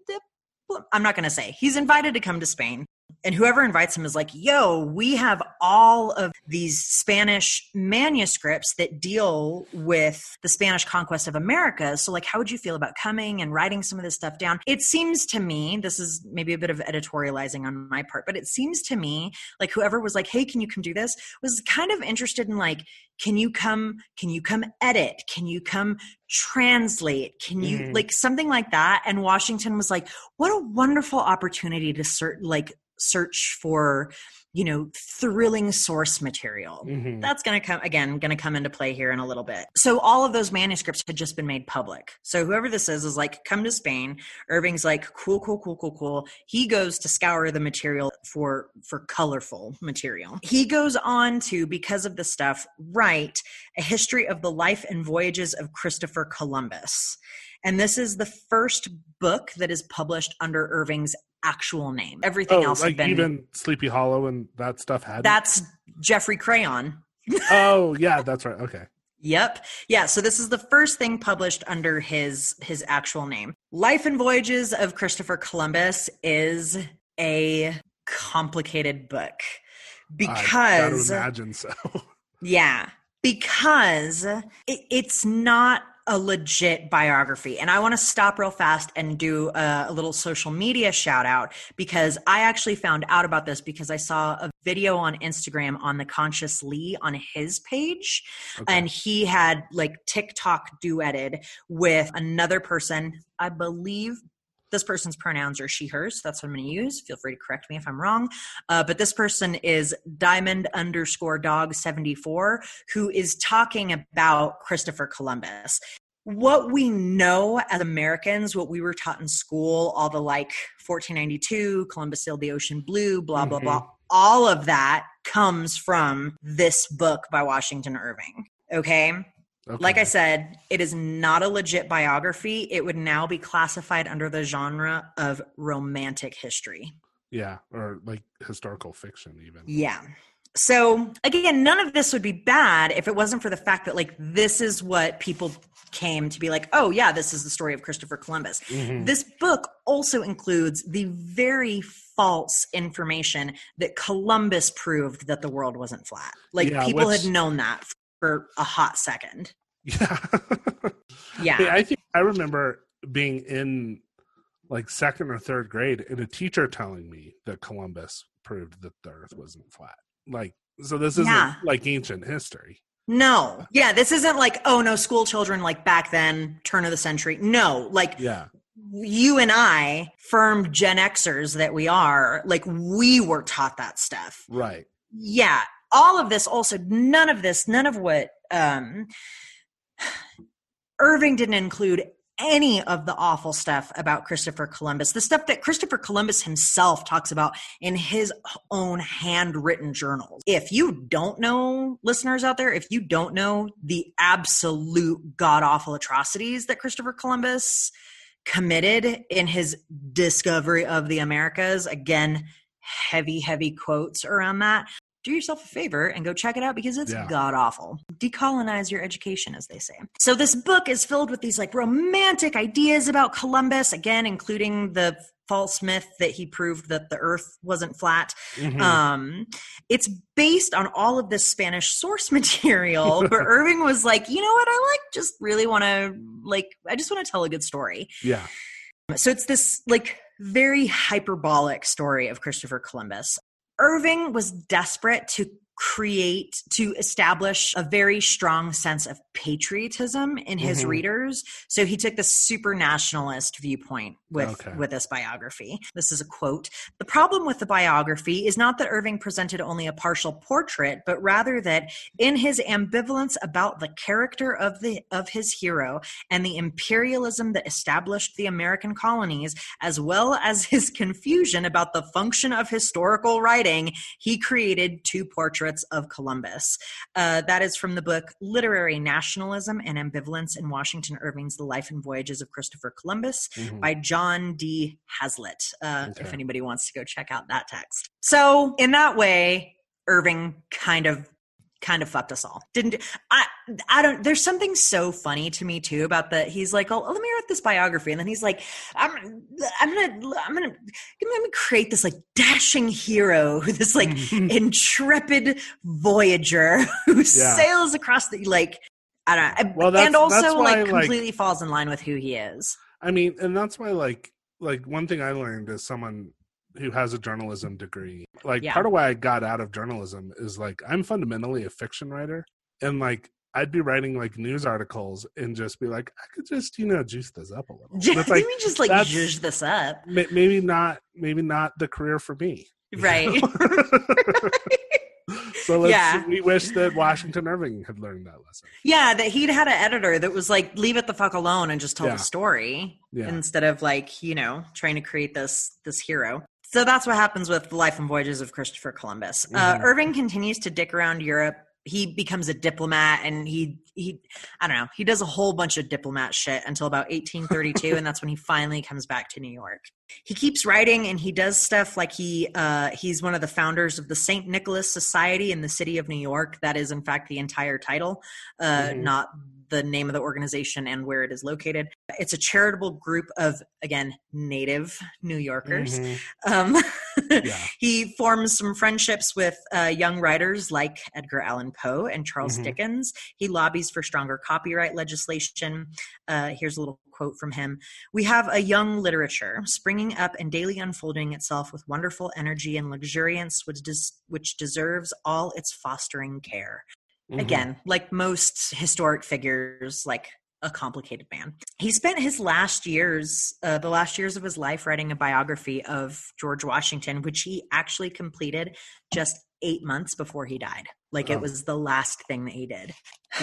I'm not going to say. He's invited to come to Spain. And whoever invites him is like, yo, we have all of these Spanish manuscripts that deal with the Spanish conquest of America. So, like, how would you feel about coming and writing some of this stuff down? It seems to me, this is maybe a bit of editorializing on my part, but it seems to me like whoever was like, hey, can you come do this was kind of interested in like, can you come, can you come edit? Can you come translate? Can you Mhm. like something like that? And Washington was like, what a wonderful opportunity to search like search for you know thrilling source material. Mhm. that's going to come again going to come into play here in a little bit. So all of those manuscripts had just been made public. So whoever this is is like come to spain. Irving's like cool cool cool cool cool. He goes to scour the material for for colorful material. He goes on to because of the stuff write a history of the life and voyages of christopher columbus. And this is the first book that is published under irving's actual name everything Oh, else like had been even Sleepy Hollow and that stuff had. that's Geoffrey Crayon oh yeah, that's right. Okay. Yep. Yeah, so this is the first thing published under his his actual name. Life and Voyages of Christopher Columbus is a complicated book because I imagine so. yeah, because it, it's not a legit biography. And I want to stop real fast and do a, a little social media shout out because I actually found out about this because I saw a video on Instagram on the Conscious Lee on his page. Okay. And he had like TikTok duetted with another person, I believe. This person's pronouns are she, hers. That's what I'm going to use. Feel free to correct me if I'm wrong. Uh, but this person is diamond underscore dog 74, who is talking about Christopher Columbus. What we know as Americans, what we were taught in school, all the like 1492, Columbus sailed the ocean blue, blah, blah, Mhm. blah, all of that comes from this book by Washington Irving. Okay. Okay. Like I said, it is not a legit biography. It would now be classified under the genre of romantic history. yeah, or like historical fiction, even. Yeah. So again, none of this would be bad if it wasn't for the fact that like this is what people came to be like, oh yeah, this is the story of Christopher Columbus. Mhm. This book also includes the very false information that Columbus proved that the world wasn't flat. Like Yeah, people which- had known that for a hot second. Yeah. Yeah. I think I remember being in like second or third grade and a teacher telling me that Columbus proved that the earth wasn't flat. Like, so this isn't Yeah. like ancient history. No. Yeah, this isn't like, oh no, school children like back then, turn of the century. No, like Yeah. you and I, firm Gen Xers that we are, like we were taught that stuff. Right. Yeah. All of this also, none of this, none of what um Irving didn't include any of the awful stuff about Christopher Columbus, the stuff that Christopher Columbus himself talks about in his own handwritten journals. If you don't know, listeners out there, if you don't know the absolute god awful atrocities that Christopher Columbus committed in his discovery of the Americas, again, heavy, heavy quotes around that. Do yourself a favor and go check it out because it's Yeah. god awful. Decolonize your education, as they say. So, this book is filled with these like romantic ideas about Columbus, again, including the false myth that he proved that the earth wasn't flat. Mhm. Um, it's based on all of this Spanish source material, but Irving was like, you know what? I like just really want to like, I just want to tell a good story. yeah. So it's this like very hyperbolic story of Christopher Columbus. Irving was desperate to create to establish a very strong sense of patriotism in his Mhm. readers so he took the super nationalist viewpoint with Okay. with this biography this is a quote the problem with the biography is not that irving presented only a partial portrait but rather that in his ambivalence about the character of the of his hero and the imperialism that established the american colonies as well as his confusion about the function of historical writing he created two portraits of Columbus. Uh, that is from the book Literary Nationalism and Ambivalence in Washington Irving's The Life and Voyages of Christopher Columbus Mhm. by John D. Hazlett, uh, if anybody wants to go check out that text. So, in that way, Irving kind of kind of fucked us all didn't i i don't there's something so funny to me too about that he's like oh let me write this biography and then he's like i'm i'm gonna i'm gonna let me create this like dashing hero this like intrepid voyager who sails across the like I don't know. Well, and also why, like like- completely falls in line with who he is. I mean, and that's why like like one thing I learned as someone who has a journalism degree, like Yeah. part of why I got out of journalism is like I'm fundamentally a fiction writer, and like I'd be writing like news articles and just be like, I could just you know juice this up a little. It's like me just like juice this up. ma- maybe not maybe not the career for me. Right. so let's, Yeah. we wish that Washington Irving had learned that lesson. Yeah, that he'd had an editor that was like, leave it the fuck alone and just tell Yeah. the story Yeah. instead of like, you know, trying to create this this hero. So that's what happens with the life and voyages of Christopher Columbus. Uh, Mhm. Irving continues to dick around Europe. He becomes a diplomat and he he I don't know, he does a whole bunch of diplomat shit until about 1832 and that's when he finally comes back to New York. He keeps writing and he does stuff like he uh he's one of the founders of the St. Nicholas Society in the city of New York. That is in fact the entire title, uh Mhm. not the name of the organization and where it is located. It's a charitable group of again native New Yorkers. Mhm. Um, Yeah. he forms some friendships with uh, young writers like Edgar Allan Poe and Charles Mhm. Dickens. He lobbies for stronger copyright legislation. Uh, here's a little quote from him We have a young literature springing up and daily unfolding itself with wonderful energy and luxuriance, which, des- which deserves all its fostering care Mhm. again like most historic figures like a complicated man he spent his last years uh, the last years of his life writing a biography of george washington which he actually completed just eight months before he died like Oh. it was the last thing that he did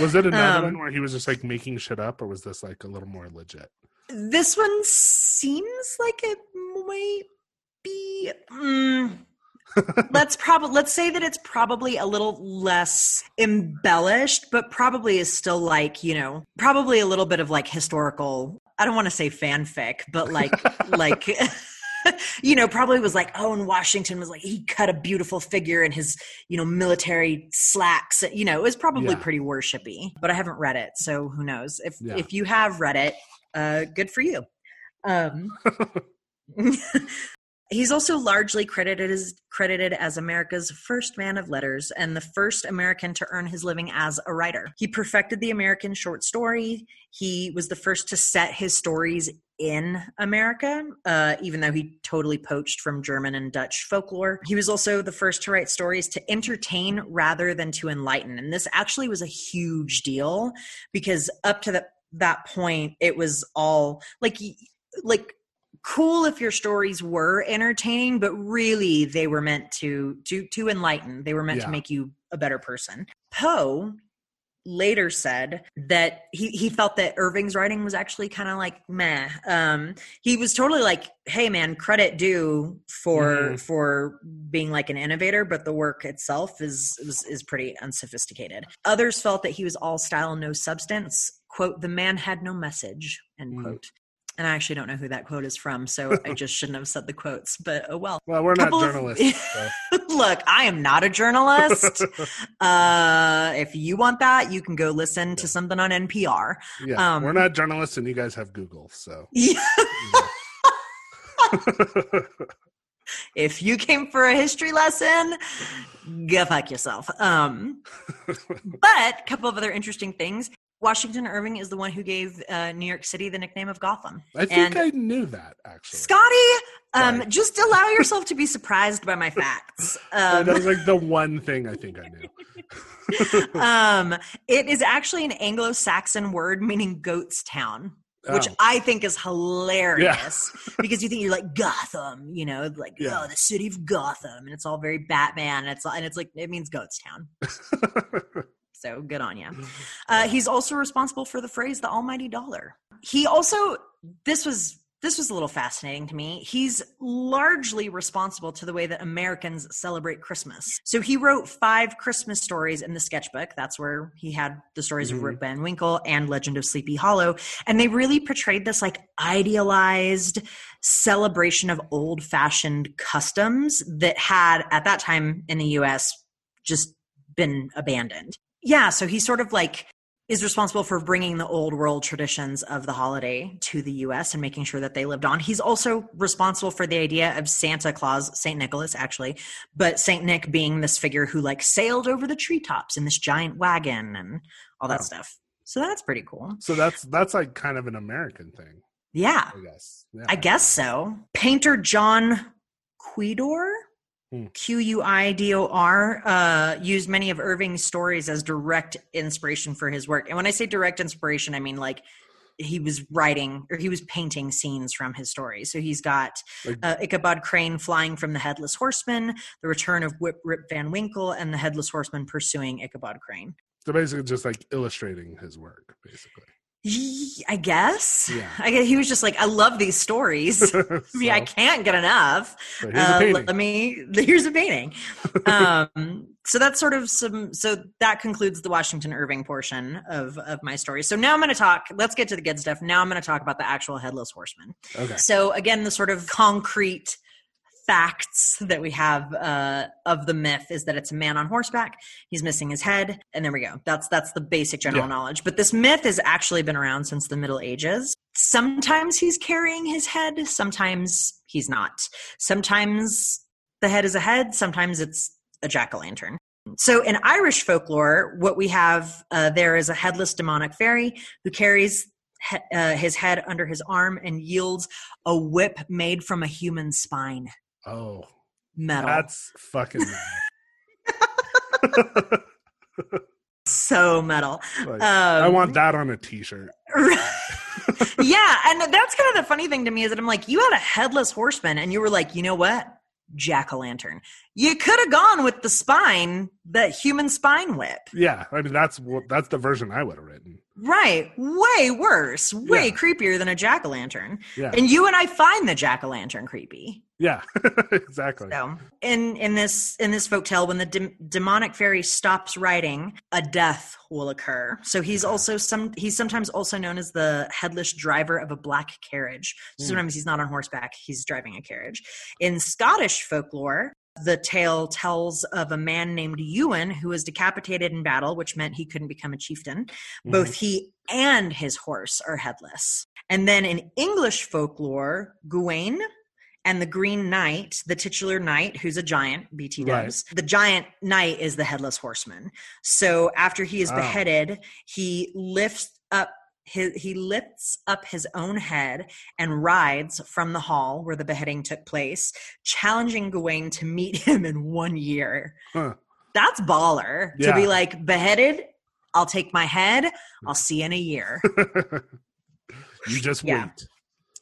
Was it another Um, one where he was just like making shit up, or was this like a little more legit? this one seems like it might be mm, let's probably let's say that it's probably a little less embellished but probably is still like you know probably a little bit of like historical i don't want to say fanfic but like like you know probably was like oh and washington was like he cut a beautiful figure in his you know military slacks you know it was probably Yeah. pretty worshipy but i haven't read it so who knows if Yeah. if you have read it uh good for you um He's also largely credited as credited as America's first man of letters and the first American to earn his living as a writer. He perfected the American short story. He was the first to set his stories in America, uh, even though he totally poached from German and Dutch folklore. He was also the first to write stories to entertain rather than to enlighten. And this actually was a huge deal because up to the, that point, it was all like, like, cool if your stories were entertaining but really they were meant to to to enlighten they were meant Yeah. to make you a better person poe later said that he, he felt that irving's writing was actually kind of like meh um he was totally like hey man credit due for Mhm. for being like an innovator but the work itself is is, is pretty unsophisticated others felt that he was all style no substance quote the man had no message end Mm. quote and I actually don't know who that quote is from, so I just shouldn't have said the quotes. But oh well. Well, we're not of- journalists. so. Look, I am not a journalist. uh, if you want that, you can go listen to something on NPR. yeah, Um, we're not journalists, and you guys have Google, so. Yeah. if you came for a history lesson, go fuck yourself. Um, but a couple of other interesting things. Washington Irving is the one who gave uh, New York City the nickname of Gotham. I think And- I knew that actually. Scotty, um, Sorry. just allow yourself to be surprised by my facts. that Um, was like the one thing I think I knew. um, it is actually an Anglo-Saxon word meaning goat's town. Which Oh. I think is hilarious because you think you're like Gotham, you know, like Yeah. oh, the city of Gotham, and it's all very Batman. And it's and it's like it means goat's town. So good on you. Uh, he's also responsible for the phrase "the almighty dollar." He also this was this was a little fascinating to me. He's largely responsible to the way that Americans celebrate Christmas. So he wrote five Christmas stories in the sketchbook. That's where he had the stories of Mhm. Rip Van Winkle and Legend of Sleepy Hollow, and they really portrayed this like idealized celebration of old-fashioned customs that had at that time in the U.S. just been abandoned. Yeah, so he sort of like is responsible for bringing the old world traditions of the holiday to the US and making sure that they lived on. He's also responsible for the idea of Santa Claus, St. Nicholas actually, but St. Nick being this figure who like sailed over the treetops in this giant wagon and all that Oh. stuff. So that's pretty cool. so that's that's like kind of an American thing, Yeah, I guess. Yeah. I guess so. Painter John Quidor. Q U I D O R, uh, used many of Irving's stories as direct inspiration for his work. And when I say direct inspiration, I mean like he was writing or he was painting scenes from his stories. So he's got uh, Ichabod Crane flying from the Headless Horseman, the return of Whip Rip Van Winkle, and the Headless Horseman pursuing Ichabod Crane. So basically, just like illustrating his work, basically. I guess. Yeah. I guess he was just like, I love these stories. I mean, I can't get enough. so here's Uh, let me. Here's a painting. um, so that's sort of some. So that concludes the Washington Irving portion of of my story. So now I'm going to talk. Let's get to the good stuff. Now I'm going to talk about the actual headless horseman. okay. So again, the sort of concrete facts that we have uh, of the myth is that it's a man on horseback. He's missing his head, and there we go. That's that's the basic general Yeah. knowledge. But this myth has actually been around since the Middle Ages. Sometimes he's carrying his head. Sometimes he's not. Sometimes the head is a head. Sometimes it's a jack o' lantern. So in Irish folklore, what we have uh, there is a headless demonic fairy who carries he- uh, his head under his arm and yields a whip made from a human spine. Oh, Metal. that's fucking. metal. so metal. like, Um, I want that on a T-shirt. yeah, and that's kind of the funny thing to me is that I'm like, you had a headless horseman, and you were like, you know what? Jack o' lantern. You could have gone with the spine, the human spine whip. Yeah, I mean that's what that's the version I would have written. Right. Way worse. Way Yeah. creepier than a jack o' lantern. Yeah, And you and I find the jack o' lantern creepy. Yeah, exactly. So, in in this in this folk tale, when the dem- demonic fairy stops riding, a death will occur. So he's Okay. also some he's sometimes also known as the headless driver of a black carriage. So Hmm. sometimes he's not on horseback; he's driving a carriage. In Scottish folklore. The tale tells of a man named Ewan who was decapitated in battle, which meant he couldn't become a chieftain. Both Mhm. he and his horse are headless. And then in English folklore, Gawain and the Green Knight, the titular knight, who's a giant, BT Right. the giant knight is the headless horseman. So after he is Oh. beheaded, he lifts up his, he lifts up his own head and rides from the hall where the beheading took place, challenging Gawain to meet him in one year. Huh. That's baller to be like beheaded. I'll take my head. Hmm. I'll see you in a year. you just Yeah. wait.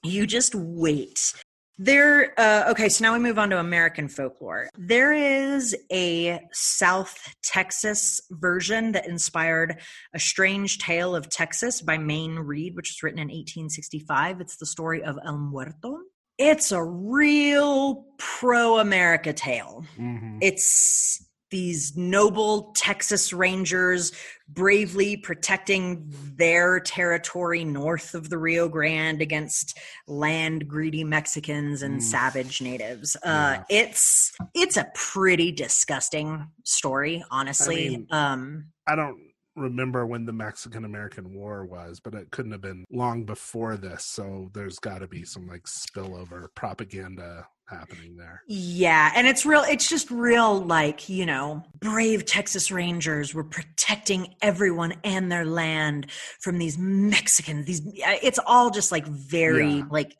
You just wait. There, uh, okay, so now we move on to American folklore. There is a South Texas version that inspired A Strange Tale of Texas by Mayne Reid, which was written in 1865. It's the story of El Muerto. It's a real pro America tale. Mhm. It's these noble Texas Rangers bravely protecting their territory north of the Rio Grande against land greedy Mexicans and Mm. savage natives. Uh, It's it's a pretty disgusting story, honestly. mean- um, I don't remember when the Mexican American War was, but it couldn't have been long before this. So there's got to be some like spillover propaganda happening there. Yeah, and it's real it's just real like, you know, brave Texas Rangers were protecting everyone and their land from these Mexicans. These it's all just like very Yeah. like.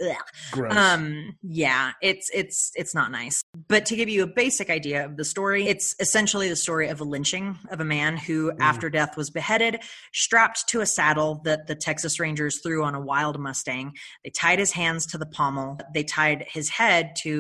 Um, yeah, it's it's it's not nice. But to give you a basic idea of the story, it's essentially the story of a lynching of a man who, Mm. after death, was beheaded, strapped to a saddle that the Texas Rangers threw on a wild Mustang. They tied his hands to the pommel. They tied his head to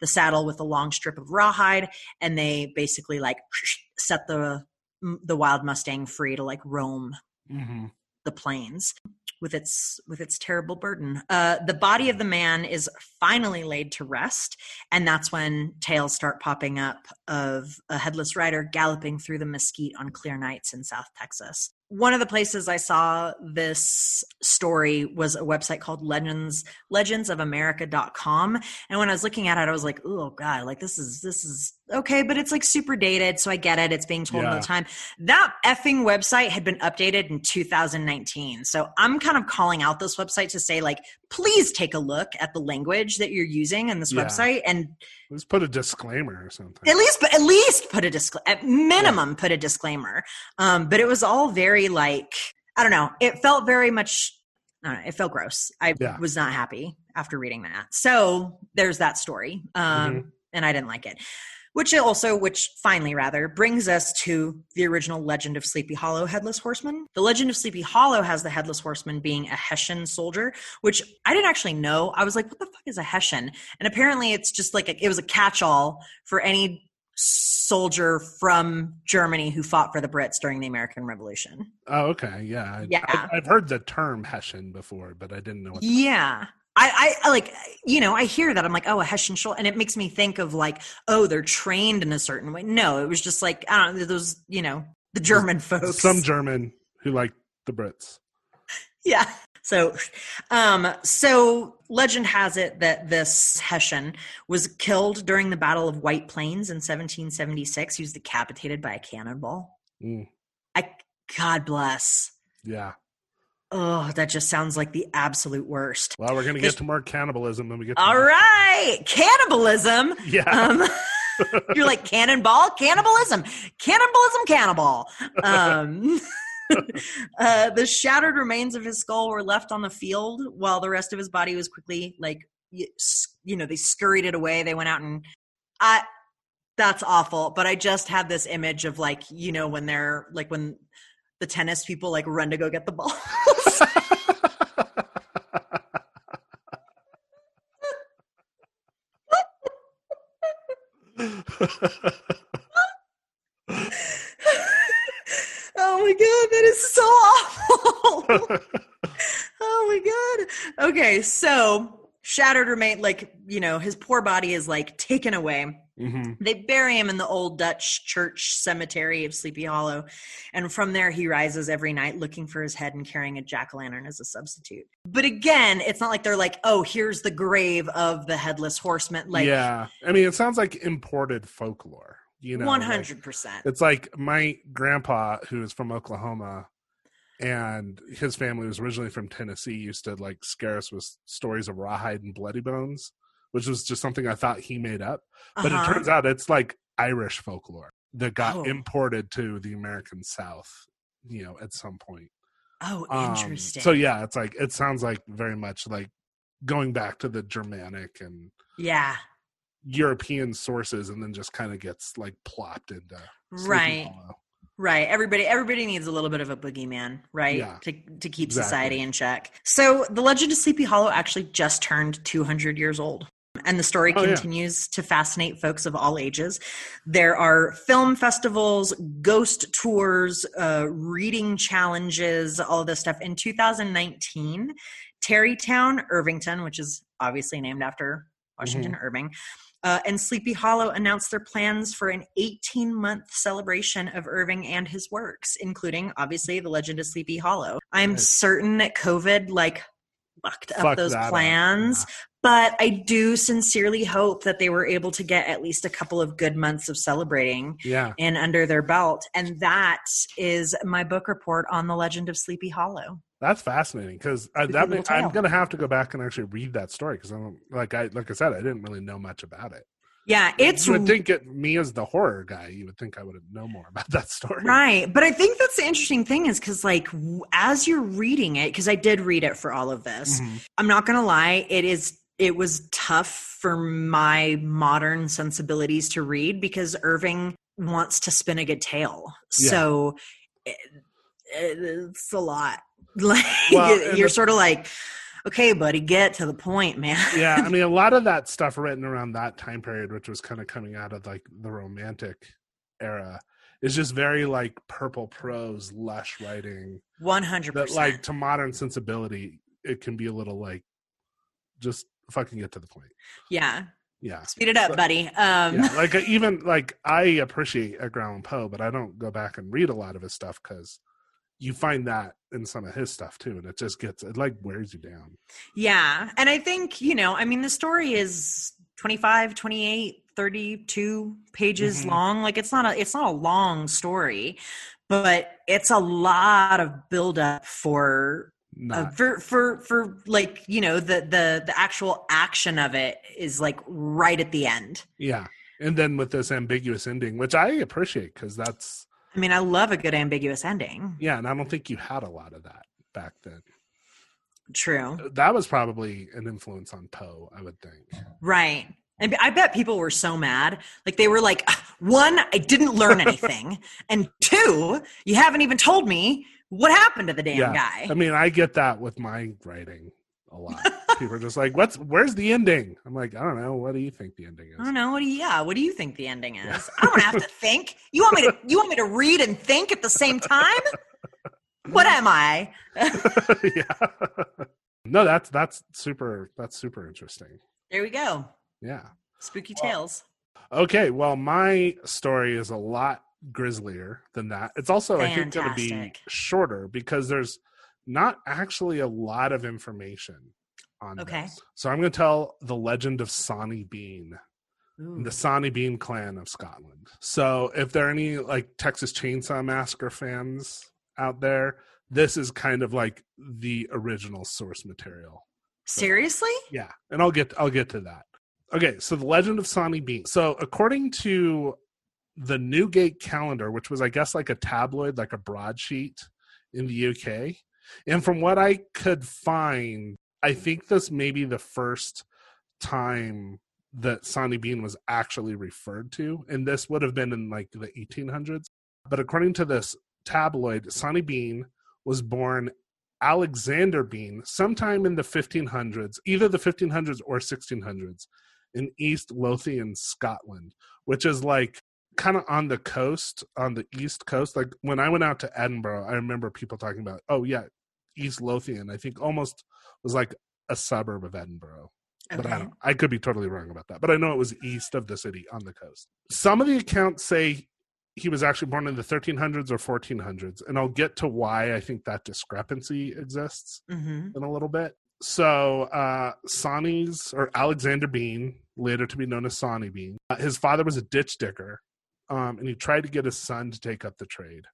the saddle with a long strip of rawhide, and they basically like set the the wild Mustang free to like roam hmm the plains with its with its terrible burden. Uh, the body of the man is finally laid to rest, and that's when tales start popping up of a headless rider galloping through the mesquite on clear nights in South Texas. One of the places I saw this story was a website called Legends legends of legendsofamerica.com and when I was looking at it I was like oh god like this is this is okay but it's like super dated so I get it it's being told all the time that effing website had been updated in 2019. So I'm kind of calling out this website to say, like, please take a look at the language that you're using in this Yeah. website and Let's put a disclaimer or something. at least, at least put a disclaimer, at minimum, put a disclaimer. Um, but it was all very like, I don't know, it felt very much, I don't know, it felt gross. I Yeah. was not happy after reading that. So there's that story. Um, Mhm. and I didn't like it. Which also, which finally rather, brings us to the original legend of Sleepy Hollow Headless Horseman. The legend of Sleepy Hollow has the Headless Horseman being a Hessian soldier, which I didn't actually know. I was like, what the fuck is a Hessian? And apparently it's just like, a, it was a catch all for any soldier from Germany who fought for the Brits during the American Revolution. Oh, okay. Yeah. Yeah. I, I've heard the term Hessian before, but I didn't know what. Yeah. I, I like you know I hear that. I'm like oh a Hessian shoulder and it makes me think of like oh they're trained in a certain way. No it was just like I don't know those you know the German folks. Some German who like the Brits. yeah. So um so legend has it that this Hessian was killed during the Battle of White Plains in 1776 he was decapitated by a cannonball. Mm, I God bless. Yeah. Oh that just sounds like the absolute worst Well, we're gonna get to more cannibalism when we get. To all right cannibalism Yeah. Um, you're like cannonball, cannibalism, cannibalism, cannibal. Um, uh, the shattered remains of his skull were left on the field while the rest of his body was quickly like, you know, they scurried it away. They went out and I, that's awful. But I just had this image of like, you know, when they're like, when the tennis people like run to go get the ball. oh my God, that is so awful. Oh my god. Okay, so shattered remain like, you know, his poor body is like taken away. hmm They bury him in the old Dutch church cemetery of Sleepy Hollow, and from there he rises every night looking for his head and carrying a jack-o'-lantern as a substitute. But again, it's not like they're like, "Oh, here's the grave of the headless horseman." Like yeah. I mean, it sounds like imported folklore. You know, hundred percent. It's like my grandpa, who is from Oklahoma, and his family was originally from Tennessee, used to like scare us with stories of rawhide and bloody bones, which was just something I thought he made up. But Uh-huh. it turns out it's like Irish folklore that got Oh. imported to the American South, you know, at some point. Oh, Um, interesting. so yeah, it's like it sounds like very much like going back to the Germanic and yeah, European sources, and then just kind of gets like plopped into right. Hollow. Right. Everybody everybody needs a little bit of a boogeyman, right? Yeah. To to keep Exactly. society in check. So the legend of Sleepy Hollow actually just turned 200 years old. And the story Oh, yeah. continues to fascinate folks of all ages. There are film festivals, ghost tours, uh, reading challenges, all of this stuff. In 2019, Tarrytown, Irvington, which is obviously named after Washington Mm-hmm. Irving, uh, and Sleepy Hollow announced their plans for an 18 month celebration of Irving and his works, including obviously the Legend of Sleepy Hollow. I'm certain that COVID like fucked up Fuck those that up. plans, but I do sincerely hope that they were able to get at least a couple of good months of celebrating Yeah. in under their belt. And that is my book report on the Legend of Sleepy Hollow. That's fascinating because that I'm gonna have to go back and actually read that story because I don't like I like I said I didn't really know much about it. Yeah, it's you would think it me as the horror guy, you would think I would know more about that story. Right. But I think that's the interesting thing is because, like, as you're reading it, because I did read it for all of this, Mhm. I'm not going to lie, it is. It was tough for my modern sensibilities to read because Irving wants to spin a good tale. Yeah. So it, it's a lot. Like Well, you're the- sort of like, okay, buddy, get to the point, man. yeah, I mean, a lot of that stuff written around that time period, which was kind of coming out of like the romantic era, is just very like purple prose, lush writing. One hundred That like to modern sensibility, it can be a little like just fucking get to the point. Yeah. Yeah. Speed it up, buddy. Um, yeah, like even like I appreciate Edgar Allan Poe, but I don't go back and read a lot of his stuff because you find that in some of his stuff too, and it just gets it like wears you down. Yeah. And I think, you know, I mean, the story is 25, 28, 32 pages Mhm. long. Like it's not a it's not a long story, but it's a lot of build up for uh, for for for like, you know, the the the actual action of it is like right at the end. yeah, and then with this ambiguous ending, which I appreciate because that's I mean, I love a good ambiguous ending. yeah, and I don't think you had a lot of that back then. True. That was probably an influence on Poe, I would think. Right. And I bet people were so mad. Like they were like, "Ah, one, I didn't learn anything. and two, you haven't even told me what happened to the damn Yeah. guy. I mean, I get that with my writing a lot. People are just like, "What's where's the ending?" I'm like, "I don't know. What do you think the ending is?" I don't know. What do you, yeah, what do you think the ending is? I don't have to think. You want me to you want me to read and think at the same time? What am I? yeah. No, that's that's super that's super interesting. There we go. Yeah. Spooky Well- tales. Okay, well my story is a lot grislier than that. It's also I think going to be shorter because there's not actually a lot of information on Okay. this. So I'm going to tell the legend of Sawney Bean. The Sawney Bean clan of Scotland. So if there are any like Texas Chainsaw Massacre fans out there, this is kind of like the original source material. Seriously? Yeah, and I'll get I'll get to that. Okay, so the legend of Sawney Bean. So according to the Newgate calendar, which was I guess like a tabloid, like a broadsheet in the UK, and from what I could find, I think this may be the first time that Sawney Bean was actually referred to, and this would have been in like the 1800s. But according to this tabloid, Sawney Bean was born Alexander Bean sometime in the 1500s, either the 1500s or 1600s, in East Lothian, Scotland, which is like kind of on the coast, on the east coast. Like when I went out to Edinburgh, I remember people talking about, oh yeah, East Lothian. I think almost was like a suburb of Edinburgh. But I don't. I could be totally wrong about that. But I know it was east of the city on the coast. Some of the accounts say he was actually born in the 1300s or 1400s, and I'll get to why I think that discrepancy exists hmm in a little bit. So, uh, Sawney's or Alexander Bean, later to be known as Sawney Bean, uh, his father was a ditch digger, um, and he tried to get his son to take up the trade.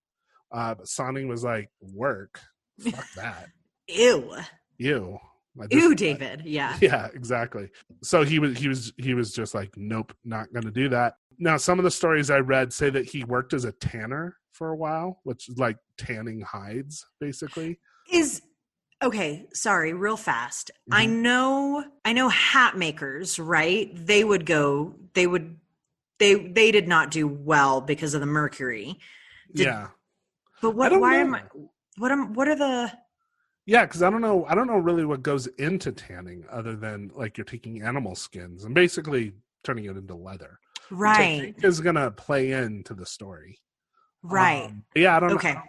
Uh, but Sawney was like, "Work, fuck that, Ew. Ew. I Ew, David. Yeah. yeah exactly so he was he was he was just like nope not going to do that now some of the stories i read say that he worked as a tanner for a while which is like tanning hides basically is okay sorry real fast i Mhm. know i know hat makers right they would go they would they they did not do well because of the mercury. Did- yeah. but what why know. am i what am what are the yeah because i don't know i don't know really what goes into tanning other than like you're taking animal skins and basically turning it into leather. Which I right. Think is going to play into the story. Right. Um, yeah i don't okay. Know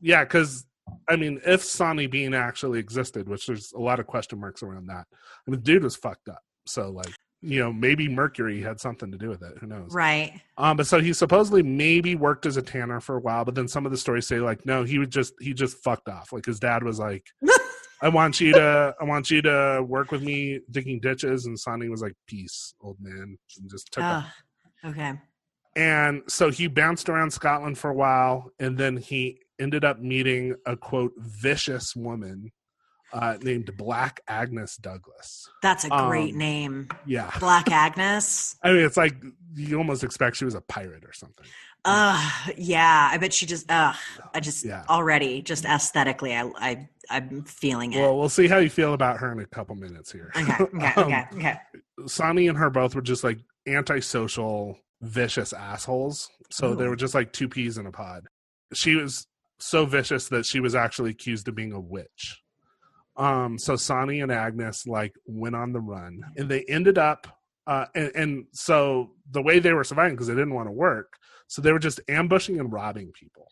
Yeah, because I mean, if Sawney Bean actually existed, which there's a lot of question marks around that, I mean, the dude was fucked up. So, like, you know, maybe Mercury had something to do with it. Who knows? right Um, but so he supposedly maybe worked as a tanner for a while, but then some of the stories say like, no, he would just he just fucked off. Like his dad was like, I want you to I want you to work with me digging ditches, and Sawney was like, peace, old man, and just took. Ugh, okay And so he bounced around Scotland for a while, and then he ended up meeting a quote vicious woman uh, named Black Agnes Douglas. That's a great Um, name. Yeah, Black Agnes. I mean it's like you almost expect she was a pirate or something. Ugh, yeah. I bet she just. Ugh, I just Yeah. already just aesthetically, I, I, I'm feeling it. Well, we'll see how you feel about her in a couple minutes here. okay, okay, Um, okay, okay. Sawney and her both were just like antisocial, vicious assholes. So they were just like two peas in a pod. She was so vicious that she was actually accused of being a witch. Um, so Sawney and Agnes like went on the run, and they ended up. Uh, and, and so the way they were surviving because they didn't want to work, so they were just ambushing and robbing people.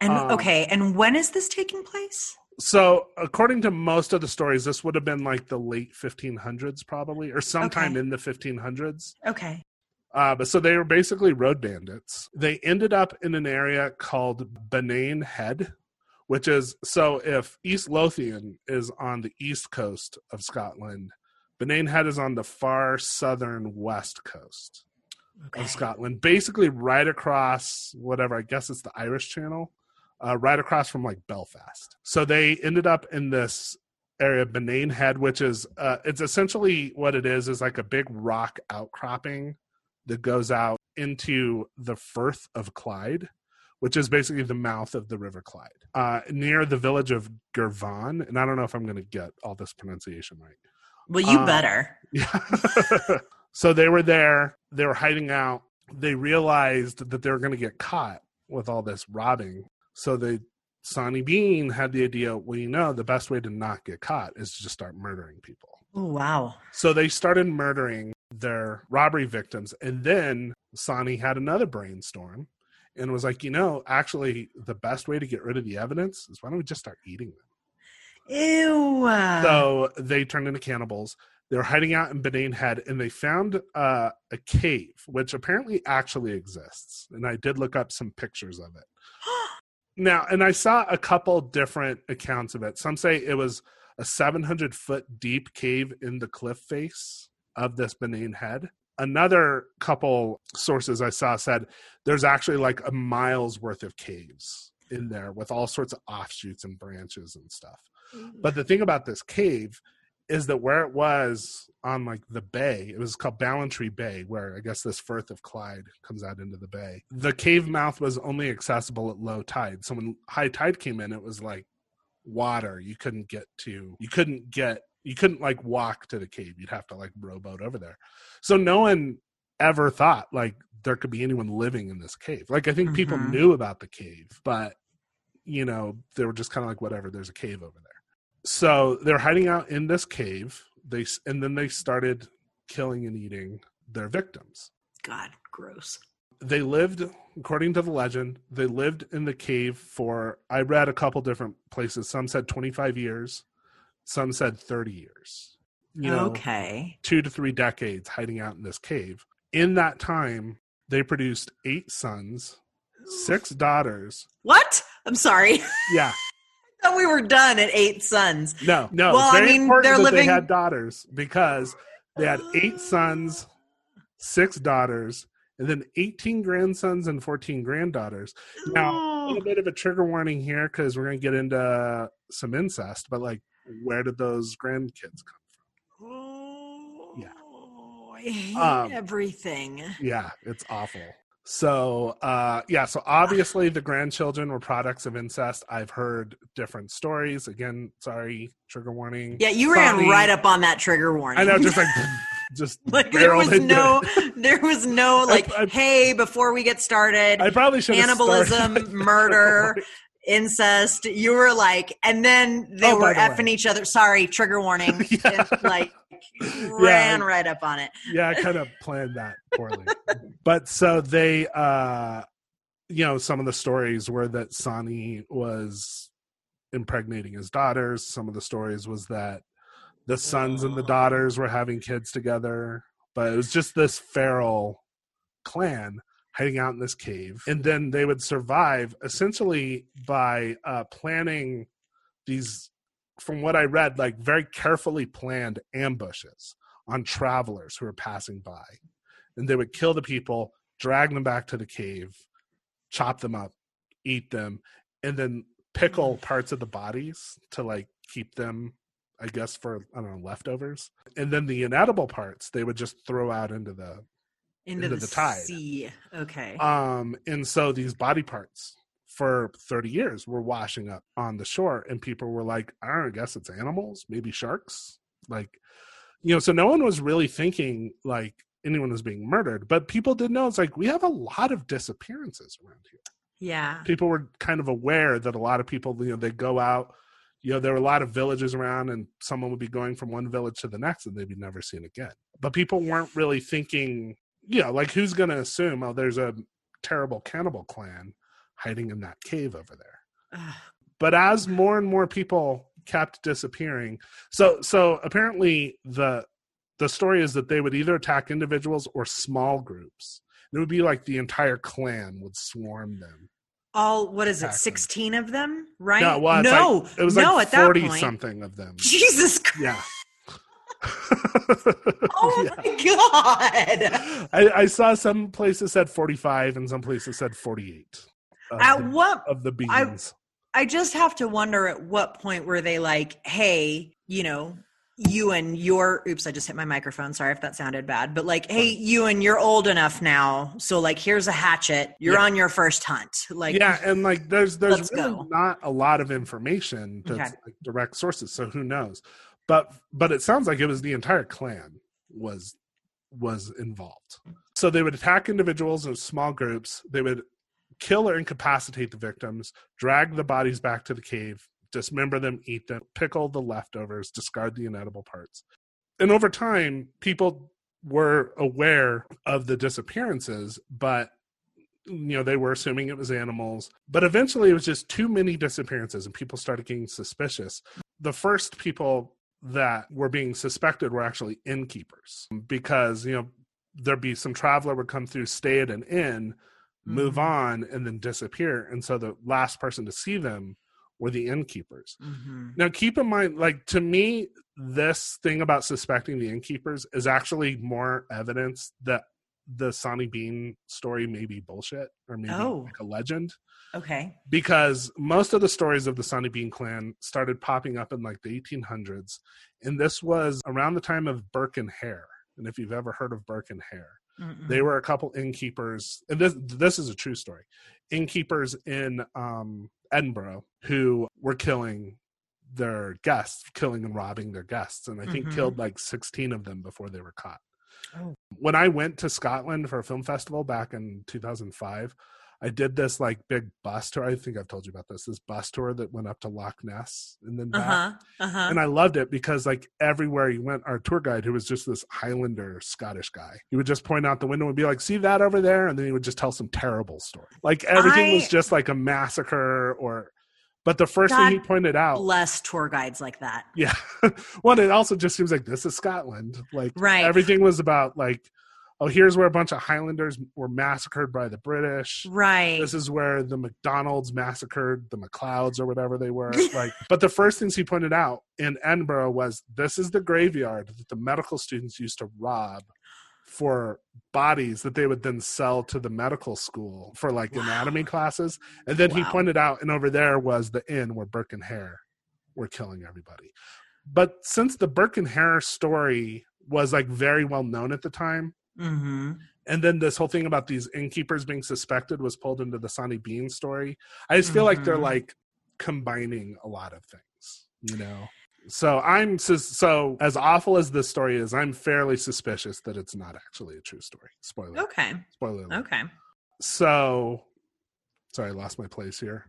And um, okay, and when is this taking place? So, according to most of the stories, this would have been like the late 1500s, probably, or sometime Okay. in the 1500s. Okay. Uh, but so they were basically road bandits. They ended up in an area called Bennane Head, which is so if East Lothian is on the east coast of Scotland, Bennane Head is on the far southern west coast Okay. of Scotland, basically right across whatever I guess it's the Irish Channel, uh, right across from like Belfast. So they ended up in this area, Bennane Head, which is uh, it's essentially what it is is like a big rock outcropping that goes out into the Firth of Clyde. Which is basically the mouth of the River Clyde, uh, near the village of Girvan. And I don't know if I'm going to get all this pronunciation right. Well, you um, better. Yeah. so they were there, they were hiding out. They realized that they were going to get caught with all this robbing. So they Sawney Bean had the idea, well, you know, the best way to not get caught is to just start murdering people. Oh, wow. So they started murdering their robbery victims. And then Sawney had another brainstorm and was like, you know, actually, the best way to get rid of the evidence is why don't we just start eating them? Ew. So they turned into cannibals. They were hiding out in Bennane Head, and they found uh, a cave, which apparently actually exists. And I did look up some pictures of it. Now, and I saw a couple different accounts of it. Some say it was a 700 foot deep cave in the cliff face of this Bennane Head. Another couple sources I saw said there's actually like a mile's worth of caves in there with all sorts of offshoots and branches and stuff. Mm-hmm. But the thing about this cave is that where it was on like the bay, it was called Ballantrae Bay, where I guess this Firth of Clyde comes out into the bay. The cave mouth was only accessible at low tide. So when high tide came in, it was like water. You couldn't get to, you couldn't get, you couldn't like walk to the cave. You'd have to like rowboat over there. So no one ever thought like there could be anyone living in this cave. Like I think people Mhm. knew about the cave, but you know, they were just kind of like whatever, there's a cave over there so they're hiding out in this cave they and then they started killing and eating their victims God, gross. they lived according to the legend they lived in the cave for i read a couple different places some said 25 years some said 30 years you know okay. two to three decades hiding out in this cave in that time they produced eight sons six daughters What? I'm sorry. yeah I thought we were done at eight sons. No, no. Well, I mean, important they're living- they had daughters because they had eight sons, six daughters, and then 18 grandsons and 14 granddaughters. Now, a little bit of a trigger warning here because we're going to get into some incest, but like, where did those grandkids come from? Yeah. Oh, I hate Um, everything. Yeah, it's awful. So, uh, yeah, so obviously the grandchildren were products of incest. I've heard different stories. Again, sorry, trigger warning. Yeah, you ran right up on that trigger warning. I know, just like, just like there was no, it. there was no like, I- hey, before we get started, I probably should cannibalism, murder, incest. You were like, and then they Oh, were the effing way. each other. Sorry, trigger warning. Yeah. Like ran right up on it. yeah, I kind of planned that poorly. but so they, uh, you know, some of the stories were that Sawney was impregnating his daughters. Some of the stories was that the sons and the daughters were having kids together. But it was just this feral clan hiding out in this cave. And then they would survive essentially by uh, planning these, from what I read, like very carefully planned ambushes on travelers who were passing by. And they would kill the people, drag them back to the cave, chop them up, eat them, and then pickle parts of the bodies to like keep them I guess for I don't know leftovers, and then the inedible parts they would just throw out into the into, into the, the tide. sea. Okay. um, and so these body parts for 30 years were washing up on the shore, and people were like, I don't know, I guess it's animals, maybe sharks, like you know. So no one was really thinking like anyone was being murdered, but people did know it's like we have a lot of disappearances around here. yeah. People were kind of aware that a lot of people, you know, they go out you know, there were a lot of villages around, and someone would be going from one village to the next, and they'd be never seen again. But people weren't really thinking, know, like who's going to assume, oh, there's a terrible cannibal clan hiding in that cave over there. But as more and more people kept disappearing, so so apparently the the story is that they would either attack individuals or small groups. It would be like the entire clan would swarm them. All what is it? Attack them. Sixteen of them, right? No, well, no, like, it was no. like forty something of them. Jesus Christ! Yeah. Oh Yeah. my God! I, I saw some places said 45 and some places said 48 of, At the, what of the I- beans. I just have to wonder at what point were they like, hey, you know, you and your oops, I just hit my microphone. Sorry if that sounded bad. But like, hey, you and you're old enough now. So like here's a hatchet. You're Yeah. on your first hunt. Like yeah, and like there's there's really go. not a lot of information that's Okay. like direct sources, so who knows? But but it sounds like it was the entire clan was was involved. So they would attack individuals in small groups. They would kill or incapacitate the victims, drag the bodies back to the cave, dismember them, eat them, pickle the leftovers, discard the inedible parts. And over time, people were aware of the disappearances, but you know they were assuming it was animals but eventually it was just too many disappearances and people started getting suspicious the first people that were being suspected were actually innkeepers because you know there'd be some traveler would come through stay at an inn move Mhm. on and then disappear and so the last person to see them were the innkeepers Mhm. now keep in mind like to me this thing about suspecting the innkeepers is actually more evidence that the Sawney Bean story may be bullshit or maybe Oh. like a legend Okay. because most of the stories of the Sawney Bean clan started popping up in like the 1800s and this was around the time of Burke and Hare and if you've ever heard of Burke and Hare Mm-mm. they were a couple innkeepers and this this is a true story innkeepers in um edinburgh who were killing their guests killing and robbing their guests and i think Mhm. killed like 16 of them before they were caught. When i went to scotland for a film festival back in 2005 i did this like big bus tour i think i've told you about this this bus tour that went up to loch ness and then back Uh-huh. Uh-huh. and I loved it because like everywhere you went, our tour guide, who was just this Highlander Scottish guy, he would just point out the window and be like, "See that over there," and then he would just tell some terrible story. Like everything was just like a massacre, or. But the first God thing he pointed out, Less tour guides like that. yeah, well, it also just seems like this is Scotland. Like Right. everything was about like, oh, here's where a bunch of Highlanders were massacred by the British Right. this is where the McDonald's massacred the McLeods or whatever they were. Like, but the first things he pointed out in Edinburgh was this is the graveyard that the medical students used to rob for bodies that they would then sell to the medical school for like Wow. anatomy classes. And then he pointed out, and over there was the inn where Burke and Hare were killing everybody. But since the Burke and Hare story was like very well known at the time, mm-hmm. and then this whole thing about these innkeepers being suspected was pulled into the Sawney Bean story. I just feel like they're Mhm. like combining a lot of things, you know. So I'm so as awful as this story is, I'm fairly suspicious that it's not actually a true story. Spoiler. Okay. Spoiler. alert. Okay. So, sorry, I lost my place here.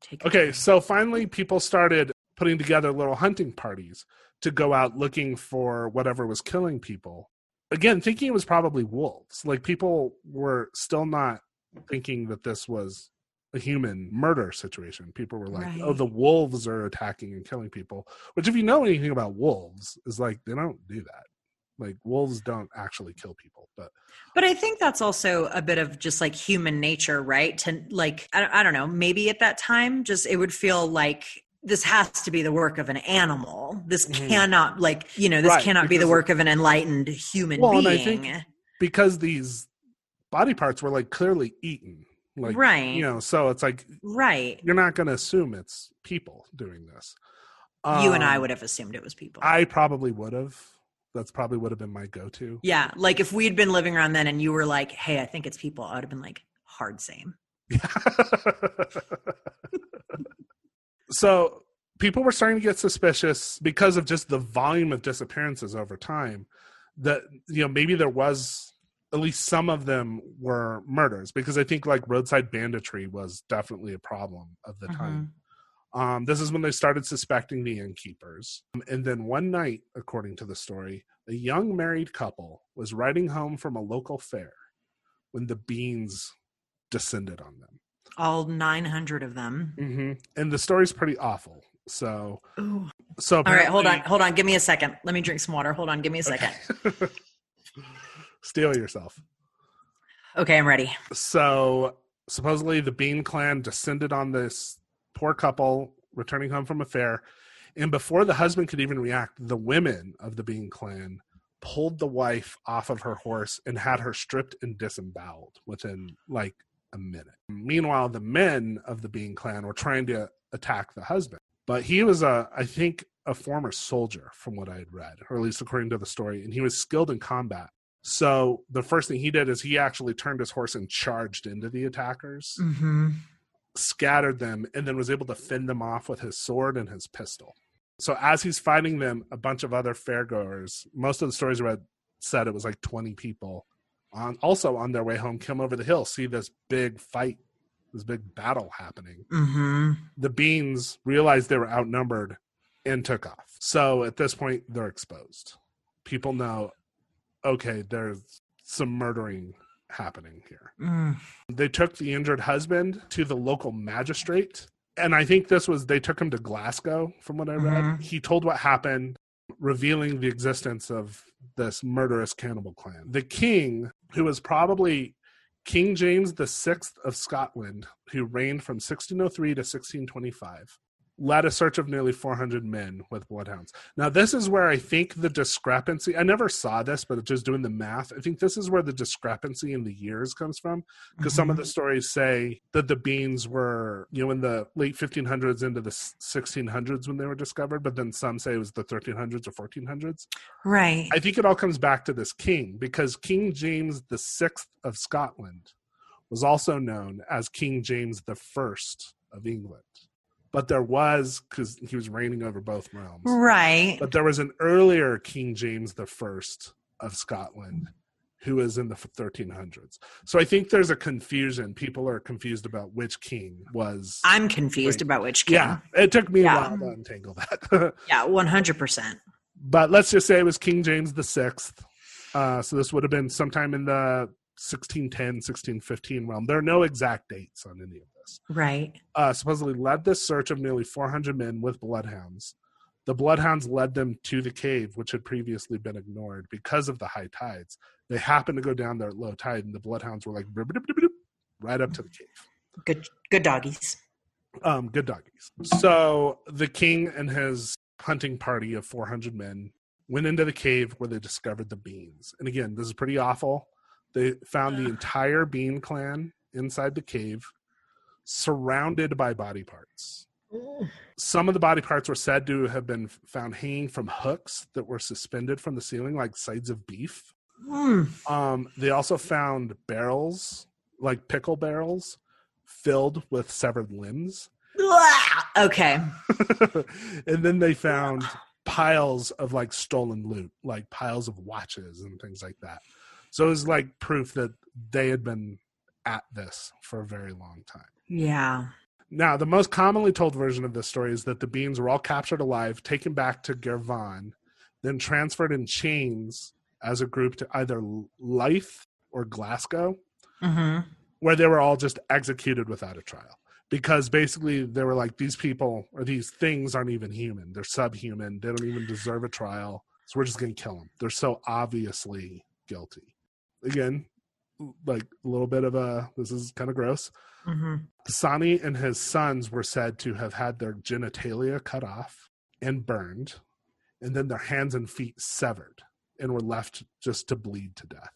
Take Okay, so finally people started putting together little hunting parties to go out looking for whatever was killing people. Again, thinking it was probably wolves. Like people were still not thinking that this was a human murder situation. People were like, "Oh, the wolves are attacking and killing people." Which if you know anything about wolves, is like they don't do that. Like wolves don't actually kill people, but But I think that's also a bit of just like human nature, right? To like, I, don't- I don't know, maybe at that time, just it would feel like this has to be the work of an animal. This Mhm. cannot, like, you know, this Right, cannot be the work of an enlightened human Well, being. because these body parts were like clearly eaten. Like Right. You know, so it's like Right. you're not gonna assume it's people doing this. you and I Um, would have assumed it was people. I probably would have. That's probably would have been my go-to. yeah. Like if we'd been living around then and you were like, hey, I think it's people, I would have been like, hard same. so people were starting to get suspicious because of just the volume of disappearances over time. That you know maybe there was at least some of them were murders because I think like roadside banditry was definitely a problem of the time. Um, this is when they started suspecting the innkeepers. And then one night, according to the story, a young married couple was riding home from a local fair when the beans descended on them. All 900 of them. hmm And the story's pretty awful. So, Ooh. so All right, hold on. Hold on. Give me a second. Let me drink some water. Hold on. Give me a second. Steel yourself. Okay, I'm ready. So supposedly the Bean clan descended on this poor couple returning home from a fair, and before the husband could even react, the women of the Bean clan pulled the wife off of her horse and had her stripped and disemboweled within like a minute. Meanwhile, the men of the Bean clan were trying to attack the husband, but he was a, I think, a former soldier from what I had read, or at least according to the story, and he was skilled in combat. So the first thing he did is he actually turned his horse and charged into the attackers, Mm-hmm. scattered them, and then was able to fend them off with his sword and his pistol. So as he's fighting them, a bunch of other fairgoers, most of the stories I read said it was like 20 people, on also on their way home, come over the hill, see this big fight, this big battle happening. Mm-hmm. The beans realized they were outnumbered and took off. So at this point, they're exposed. People know, okay, there's some murdering happening here. Mm. They took the injured husband to the local magistrate. And I think this was, they took him to Glasgow, from what I read. Mhm. He told what happened, revealing the existence of this murderous cannibal clan. The king, who was probably King James the Sixth of Scotland, who reigned from 1603 to 1625, led a search of nearly 400 men with bloodhounds. Now, this is where I think the discrepancy, I never saw this, but just doing the math, I think this is where the discrepancy in the years comes from. Because some of Mm-hmm. the stories say that the beans were, you know, in the late 1500s into the 1600s when they were discovered, but then some say it was the 1300s or 1400s. Right. I think it all comes back to this king because King James the Sixth of Scotland was also known as King James the First of England. But there was because he was reigning over both realms. right. But there was an earlier King James the First of Scotland who was in the 1300s. So I think there's a confusion. People are confused about which king was. I'm confused about which king. yeah, it took me Yeah. a while to untangle that. Yeah, 100%. but let's just say it was King James the Sixth. Uh, so this would have been sometime in the 1610, 1615 realm. There are no exact dates on any of this. Right. Uh, supposedly led this search of nearly 400 men with bloodhounds. The bloodhounds led them to the cave, which had previously been ignored because of the high tides. They happened to go down there at low tide, and the bloodhounds were like right up to the cave. Good good doggies. Um, good doggies. So the king and his hunting party of 400 men went into the cave where they discovered the beans. And again, this is pretty awful. They found the entire bean clan inside the cave, surrounded by body parts. Some of the body parts were said to have been found hanging from hooks that were suspended from the ceiling, like sides of beef. Mm. Um, they also found barrels, like pickle barrels, filled with severed limbs. Okay. and then they found piles of like stolen loot, like piles of watches and things like that. So it was like proof that they had been at this for a very long time. Yeah. Now, the most commonly told version of this story is that the beans were all captured alive, taken back to Girvan, then transferred in chains as a group to either Leith or Glasgow, hmm where they were all just executed without a trial. Because basically, they were like, these people or these things aren't even human. They're subhuman. They don't even deserve a trial. So we're just going to kill them. They're so obviously guilty. Again, like a little bit of a, this is kind of gross. hmm Sawney and his sons were said to have had their genitalia cut off and burned, and then their hands and feet severed and were left just to bleed to death.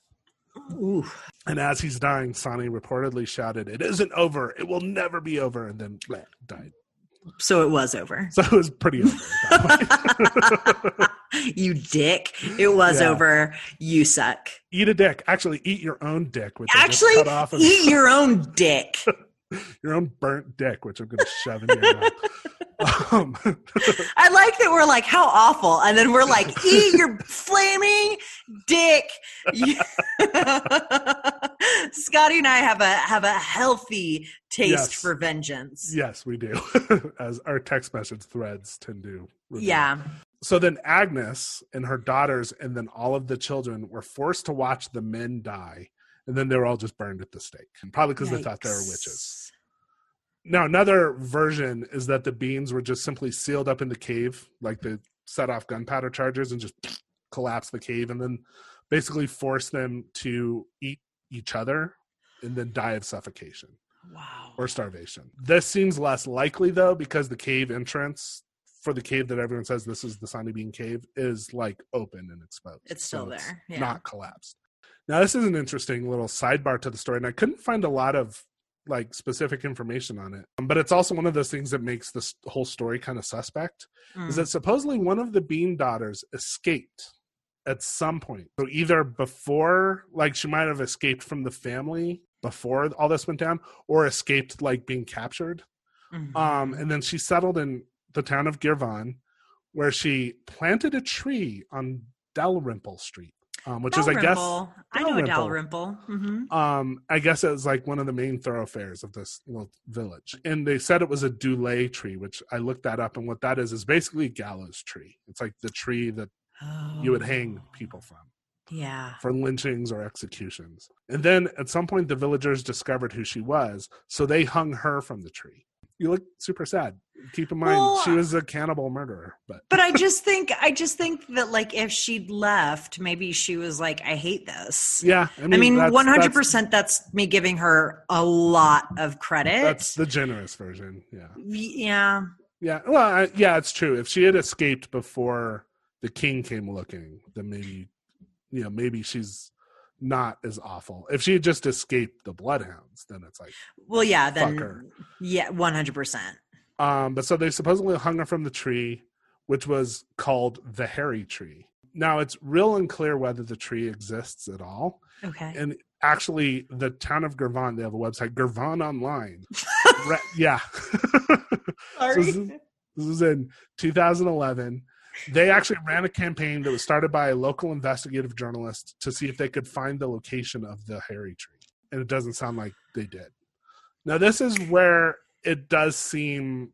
Ooh. And as he's dying, Sawney reportedly shouted, It isn't over. It will never be over. And then bleh, died. So it was over. So it was pretty over. at that point. you dick. It was Yeah. over. You suck. eat a dick. Actually, eat your own dick, which Actually, cut off of eat your own dick. your own burnt dick, which I'm going to shove in your mouth. Um, I like that we're like, how awful. And then we're like, eat your flaming dick. Scotty and I have a have a healthy taste Yes. for vengeance. yes, we do, as our text message threads tend to. reveal. Yeah. So then Agnes and her daughters, and then all of the children were forced to watch the men die, and then they were all just burned at the stake, probably because they thought they were witches. Now, another version is that the beans were just simply sealed up in the cave, like they set off gunpowder charges and just collapse the cave, and then basically force them to eat each other and then die of suffocation Wow. or starvation. This seems less likely though, because the cave entrance for the cave that everyone says this is the Sawney Bean Cave is like open and exposed. It's still So there, yeah. Not collapsed. Now this is an interesting little sidebar to the story, and I couldn't find a lot of like specific information on it. But it's also one of those things that makes this whole story kind of suspect. Is Mm. that supposedly one of the Bean daughters escaped at some point. So either before, like she might have escaped from the family before all this went down, or escaped like being captured. Mhm. Um, and then she settled in the town of Girvan, where she planted a tree on Dalrymple Street, um, which is, I guess, Dalrymple. I know a Dalrymple. Dalrymple. hmm um, I guess it was like one of the main thoroughfares of this little village. And they said it was a Dulé tree, which I looked that up. And what that is is basically a gallows tree. It's like the tree that you would hang people from Yeah. for lynchings or executions. And then at some point, the villagers discovered who she was, so they hung her from the tree. You look super sad. Keep in mind, Well, she was a cannibal murderer. But But I just think I just think that like if she'd left, maybe she was like, I hate this. yeah, I mean, I mean, that's- 100% That's me giving her a lot of credit. That's the generous version. Yeah, yeah, yeah. Well, I, yeah, it's true. If she had escaped before the king came looking, then maybe, you know, maybe she's not as awful. If she had just escaped the bloodhounds, then it's like. well, yeah, then her. yeah, one hundred percent. Um, but so they supposedly hung her from the tree, which was called the Harry tree. Now it's real unclear whether the tree exists at all. Okay, And actually, the town of Girvan, they have a website, Girvan Online. Re- yeah. So this, is, this was in 2011. They actually ran a campaign that was started by a local investigative journalist to see if they could find the location of the Harry tree. And it doesn't sound like they did. Now, this is where it does seem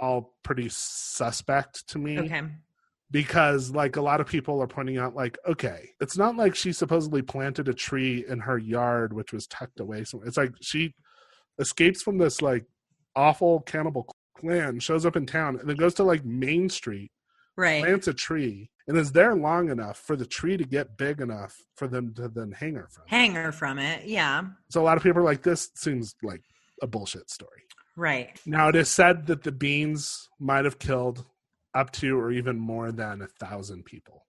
all pretty suspect to me okay, because like a lot of people are pointing out like okay it's not like she supposedly planted a tree in her yard which was tucked away somewhere it's like she escapes from this like awful cannibal clan shows up in town and then goes to like main street right. plants a tree and is there long enough for the tree to get big enough for them to then hang her from Hang her from it. Yeah, so a lot of people are like this seems like a bullshit story right. now it is said that the beans might have killed up to or even more than a thousand people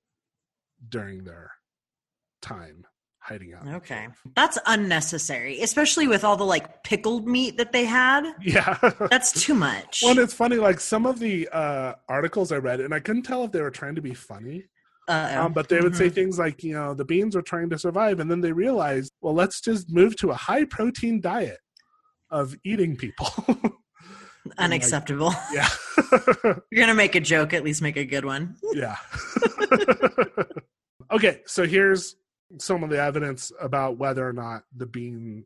during their time hiding out. Okay, that's unnecessary, especially with all the like pickled meat that they had. Yeah. That's too much. well, and it's funny. Like some of the uh, articles I read, and I couldn't tell if they were trying to be funny, um, but they would say Mhm. things like, you know, the beans were trying to survive, and then they realized, well, let's just move to a high protein diet of eating people. unacceptable. yeah. You're gonna make a joke, at least make a good one. Yeah. okay, so here's some of the evidence about whether or not the bean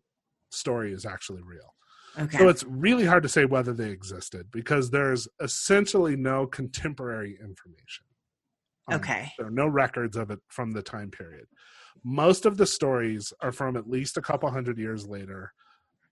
story is actually real. Okay. So it's really hard to say whether they existed because there's essentially no contemporary information. on Okay. it. There are no records of it from the time period. Most of the stories are from at least a couple hundred years later.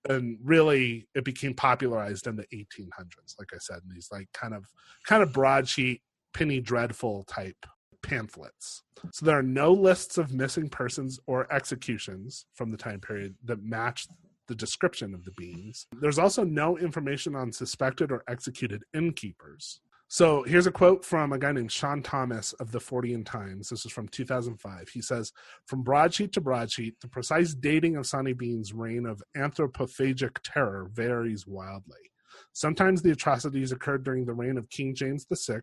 And really it became popularized in the 1800s, like I said, in these like kind of kind of broadsheet, penny dreadful type pamphlets. So there are no lists of missing persons or executions from the time period that match the description of the beans. There's also no information on suspected or executed innkeepers. So here's a quote from a guy named Sean Thomas of the Fortean Times. This is from 2005. He says, From broadsheet to broadsheet, the precise dating of Sawney Bean's reign of anthropophagic terror varies wildly. Sometimes the atrocities occurred during the reign of King James VI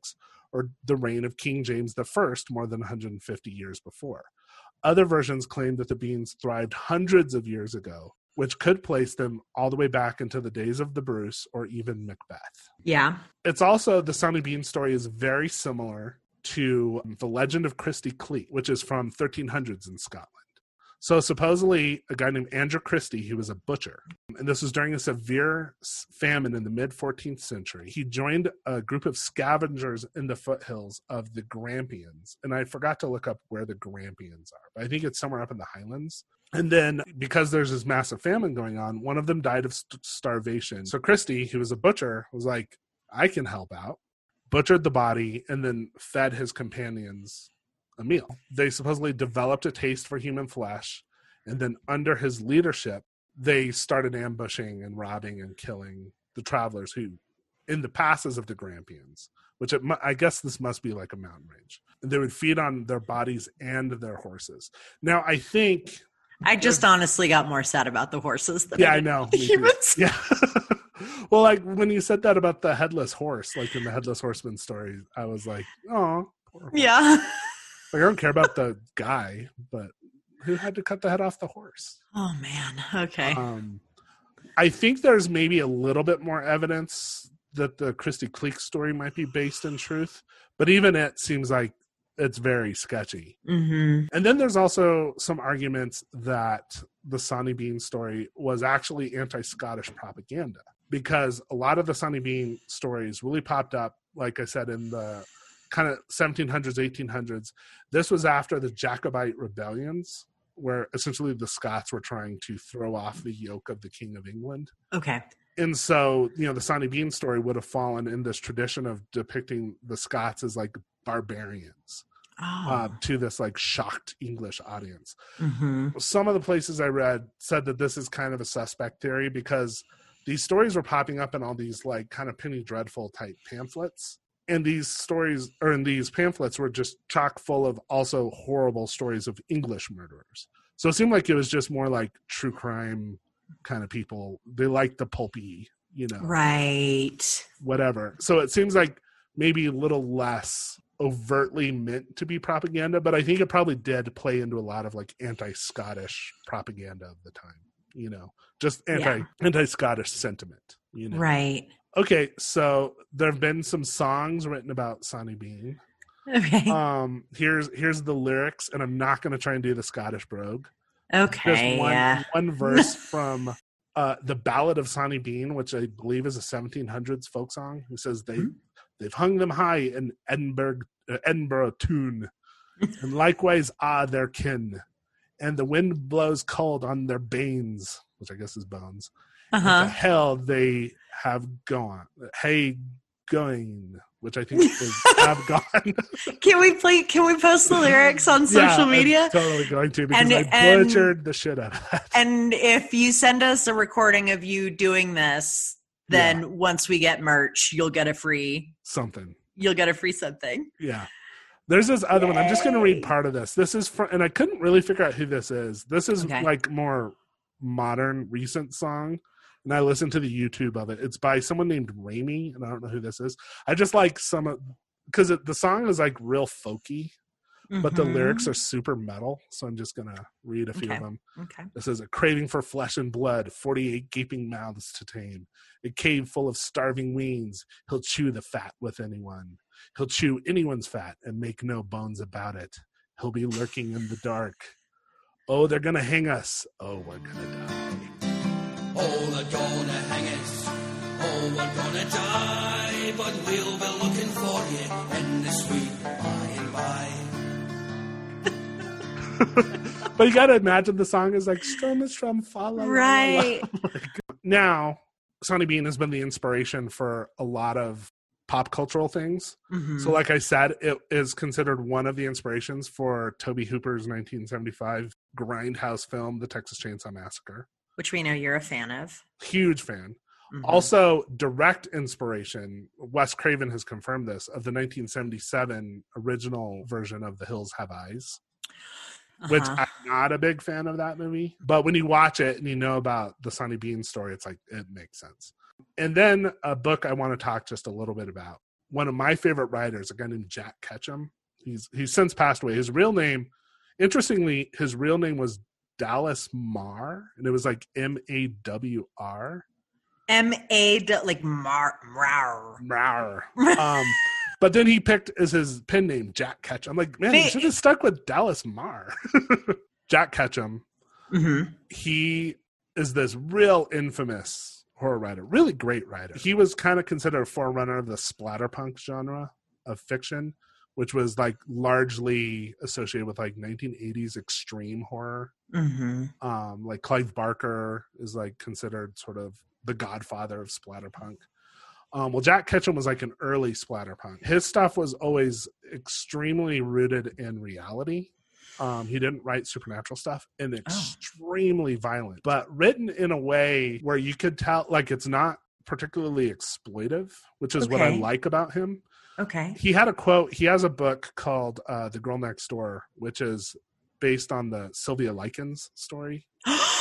or the reign of King James I more than 150 years before. Other versions claim that the Beans thrived hundreds of years ago, which could place them all the way back into the days of the Bruce or even Macbeth. Yeah. It's also the Sawney Bean story is very similar to the Legend of Christie Cleek, which is from 1300s in Scotland. So supposedly, a guy named Andrew Christie, he was a butcher, and this was during a severe famine in the mid 14th century. He joined a group of scavengers in the foothills of the Grampians, and I forgot to look up where the Grampians are, but I think it's somewhere up in the Highlands. And then, because there's this massive famine going on, one of them died of st- starvation. So Christie, who was a butcher, was like, "I can help out." Butchered the body and then fed his companions a meal. They supposedly developed a taste for human flesh, and then under his leadership, they started ambushing and robbing and killing the travelers who, in the passes of the Grampians, which it, I guess this must be like a mountain range. They would feed on their bodies and their horses. Now, I think. I just honestly got more sad about the horses than yeah, I, I know. the humans. Yeah. well, like when you said that about the headless horse, like in the headless horseman story, I was like, oh, yeah. Like, I don't care about the guy, but who had to cut the head off the horse? Oh man. Okay. Um, I think there's maybe a little bit more evidence that the Christie Cleek story might be based in truth, but even it seems like it's very sketchy. mm-hmm. And then there's also some arguments that the Sawney Bean story was actually anti-Scottish propaganda because a lot of the Sawney Bean stories really popped up, like I said, in the kind of 1700s 1800s this was after the jacobite rebellions where essentially the scots were trying to throw off the yoke of the king of england Okay. and so you know the sawney bean story would have fallen in this tradition of depicting the scots as like barbarians Oh. uh, to this like shocked english audience. Hmm some of the places i read said that this is kind of a suspect theory because these stories were popping up in all these like kind of penny dreadful type pamphlets. And these stories or in these pamphlets were just chock full of also horrible stories of english murderers. So it seemed like it was just more like true crime kind of people. They like the pulpy you know. Right. whatever. So it seems like maybe a little less overtly meant to be propaganda but i think it probably did play into a lot of like anti-scottish propaganda of the time you know just anti Yeah. anti-scottish sentiment you know Right. Okay, so there have been some songs written about Sawney Bean. Okay. Um, here's here's the lyrics, and I'm not going to try and do the Scottish brogue. okay. There's one yeah. one verse from uh, the Ballad of Sawney Bean, which I believe is a 1700s folk song. Who says they Mhm. They've hung them high in Edinburgh uh, Edinburgh tune, and likewise ah their kin, and the wind blows cold on their banes, which I guess is bones. Uh What the hell they have gone. Hey, going, which I think is have gone. Can we play? Can we post the lyrics on Yeah, social I'm media? totally going to because And- I and- butchered the shit out of that. And if you send us a recording of you doing this, then once we get merch, you'll get a free. Something. You'll get a free something. Yeah. There's this other one. I'm just going to read part of this. This is from, and I couldn't really figure out who this is. This is Okay. like more modern, recent song. And I listened to the YouTube of it. It's by someone named Raimi, and I don't know who this is. I just like some of because the song is like real folky, but the lyrics mm-hmm. are super metal. So I'm just gonna read a few of them. Okay. This is a craving for flesh and blood, 48 gaping mouths to tame, a cave full of starving weans. He'll chew the fat with anyone. He'll chew anyone's fat and make no bones about it. He'll be lurking in the dark. Oh, they're gonna hang us. Oh, we're gonna die. Oh, they're gonna hang us. Oh, we're gonna die. But we'll be looking for you in the sweet But you gotta imagine the song is like Strum is Strum, fa la la la la. Right. Now, Sawney Bean has been the inspiration for a lot of pop cultural things. Mhm. So, like I said, it is considered one of the inspirations for Tobe Hooper's 1975 grindhouse film, The Texas Chainsaw Massacre. Which we know you're a fan of. Huge fan. Mhm. Also, direct inspiration, Wes Craven has confirmed this, of the 1977 original version of The Hills Have Eyes, which Uh-huh. I'm not a big fan of that movie. But when you watch it and you know about the Sawney Bean story, it's like, it makes sense. And then a book I want to talk just a little bit about. One of my favorite writers, a guy named Jack Ketchum. He's he's since passed away. His real name, interestingly, his real name was Dallas Marr, and it was like M A W R. M A d- like mar mar. Marr. Um, but then he picked as his pen name Jack Ketchum. I'm like, man, you should have stuck with Dallas Marr. Jack Ketchum. hmm He is this real infamous horror writer, really great writer. He was kind of considered a forerunner of the splatterpunk genre of fiction, which was like largely associated with like 1980s extreme horror. hmm Um, like Clive Barker is like considered sort of the godfather of splatterpunk. Um, well, Jack Ketchum was like an early splatterpunk. His stuff was always extremely rooted in reality. Um, he didn't write supernatural stuff and extremely violent, but written in a way where you could tell, like, it's not particularly exploitive, which is what I like about him. Okay. He had a quote. He has a book called uh, "The Girl Next Door," which is based on the Sylvia Likens story.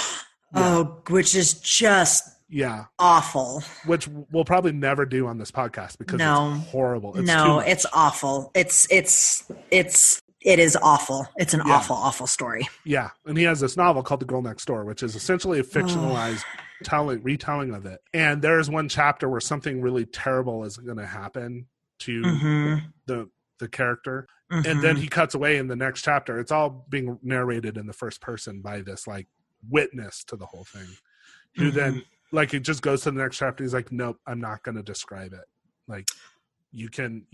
oh, which is just Yeah, awful. which we'll probably never do on this podcast because No. it's horrible. It's no, it's awful. It's it's it's it is awful. It's an Yeah. awful, awful story. yeah, and he has this novel called "The Girl Next Door," which is essentially a fictionalized telling retelling of it. And there's one chapter where something really terrible is going to happen to hmm the the character, and then he cuts away in the next chapter. It's all being narrated in the first person by this like witness to the whole thing, who Mhm. then like it just goes to the next chapter. He's like, "Nope, I'm not going to describe it. Like, you can."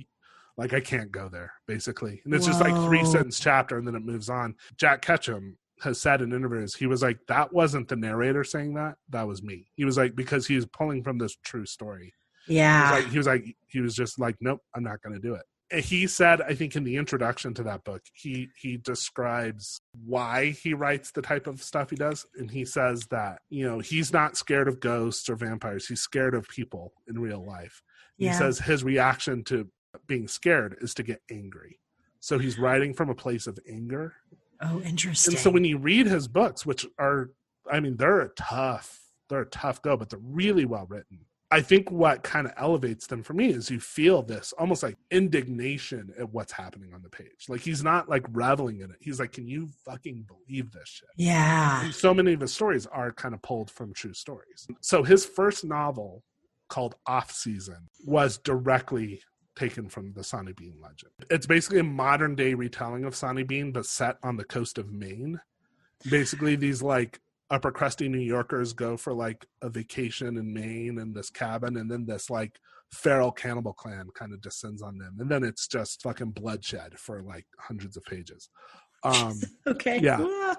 Like I can't go there, basically, and it's just like three sentence chapter, and then it moves on. Jack Ketchum has said in interviews, he was like, "That wasn't the narrator saying that; that was me." He was like, because he was pulling from this true story. He was yeah. like, he was like, he was just like, nope, I'm not going to do it. He said, I think in the introduction to that book, he he describes why he writes the type of stuff he does, and he says that you know he's not scared of ghosts or vampires; he's scared of people in real life. He says his reaction to being scared is to get angry. So he's writing from a place of anger. oh, interesting. And so when you read his books, which are, I mean, they're a tough, they're a tough go, but they're really well written. I think what kind of elevates them for me is you feel this almost like indignation at what's happening on the page. Like he's not like reveling in it. He's like, can you fucking believe this shit? yeah. And so many of his stories are kind of pulled from true stories. So his first novel called Off Season was directly taken from the Sawney Bean legend. It's basically a modern day retelling of Sawney Bean, but set on the coast of Maine. Basically, these like upper crusty New Yorkers go for like a vacation in Maine and this cabin, and then this like feral cannibal clan kind of descends on them, and then it's just fucking bloodshed for like hundreds of pages. Um, Okay. Yeah.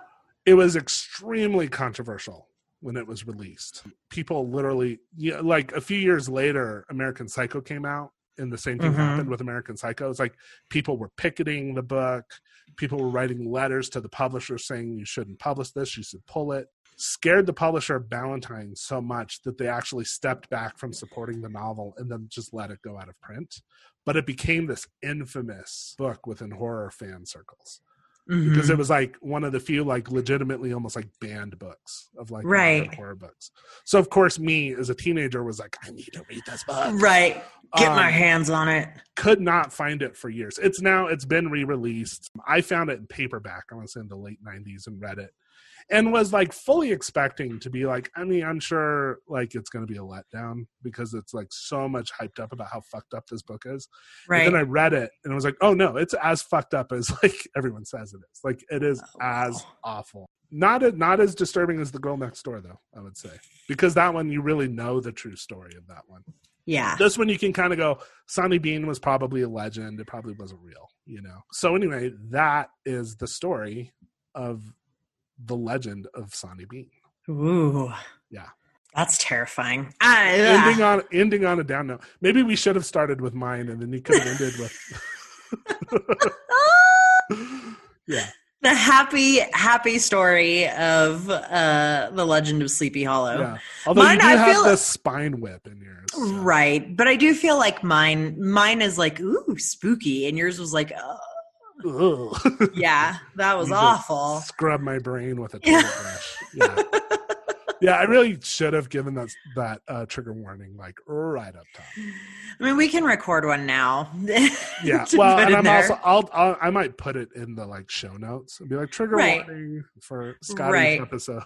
it was extremely controversial when it was released. People literally, yeah, like a few years later, American Psycho came out, and the same thing Mhm. happened with American Psycho. It's like people were picketing the book, people were writing letters to the publisher saying you shouldn't publish this, you should pull it. Scared the publisher Ballantine so much that they actually stepped back from supporting the novel and then just let it go out of print. But it became this infamous book within horror fan circles because Mhm. it was like one of the few like legitimately almost like banned books of like Right. horror books. So of course me as a teenager was like I need to read this book. right. Get my Um, hands on it. Could not find it for years. It's now it's been re-released. I found it in paperback. I want to say in the late '90s and read it, and was like fully expecting to be like. I mean, I'm sure like it's going to be a letdown because it's like so much hyped up about how fucked up this book is. Right. And then I read it and I was like, oh no, it's as fucked up as like everyone says it is. Like it is Oh, as wow. awful. Not a, not as disturbing as the girl next door though, I would say. Because that one you really know the true story of that one. yeah. This one you can kind of go, Sawney Bean was probably a legend. It probably wasn't real, you know. So anyway, that is the story of the legend of Sawney Bean. Ooh. Yeah. That's terrifying. Ah, Ending on ending on a down note. Maybe we should have started with mine and then you could have ended with Yeah. the happy, happy story of uh, the Legend of Sleepy Hollow. Yeah. Although Mine, you do I have feel- the spine whip in yours. so- Right, but I do feel like mine, mine is like ooh spooky, and yours was like, oh, Ugh. Yeah, that was awful. Scrub my brain with a Yeah. brush. Yeah. yeah, I really should have given that that uh, trigger warning like right up top. I mean, we can record one now. Yeah. well, and I'm there. also I'll, I'll I might put it in the like show notes and be like trigger Right. warning for Scotty's Right. episode.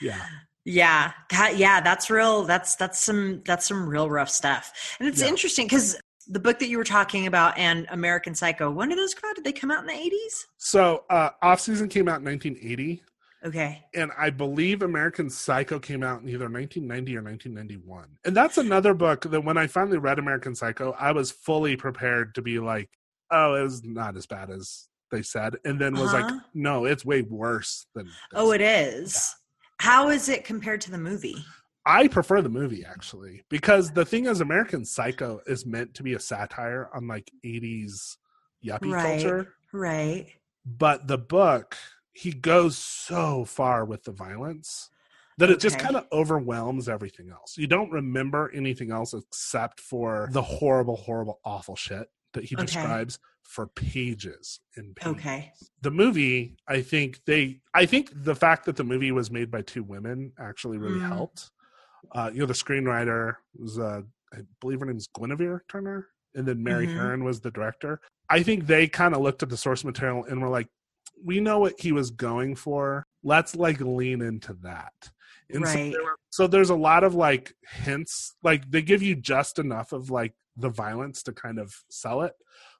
yeah. Yeah, that, yeah, that's real. That's that's some that's some real rough stuff. And it's Yeah. interesting because the book that you were talking about and American Psycho, when did those come out? Did they come out in the eighties? So uh off season came out in 1980 Okay, and I believe American Psycho came out in either 1990 or 1991. And that's another book that when I finally read American Psycho, I was fully prepared to be like, oh, it was not as bad as they said. And then was like, Uh-huh. no, it's way worse than this. oh, it is. How is it compared to the movie? I prefer the movie actually because the thing is, American Psycho is meant to be a satire on like 80s yuppie Right. culture. Right. but the book he goes so far with the violence that it just kind of overwhelms everything else you don't remember anything else except for the horrible horrible awful shit that he Okay. describes for pages and pages. Okay. the movie i think they i think the fact that the movie was made by two women actually really Mm. helped uh you know the screenwriter was uh i believe her name's guinevere turner and then mary Mhm. Harron was the director i think they kind of looked at the source material and were like we know what he was going for let's like lean into that and so, Right. there were, so there's a lot of like hints like they give you just enough of like the violence to kind of sell it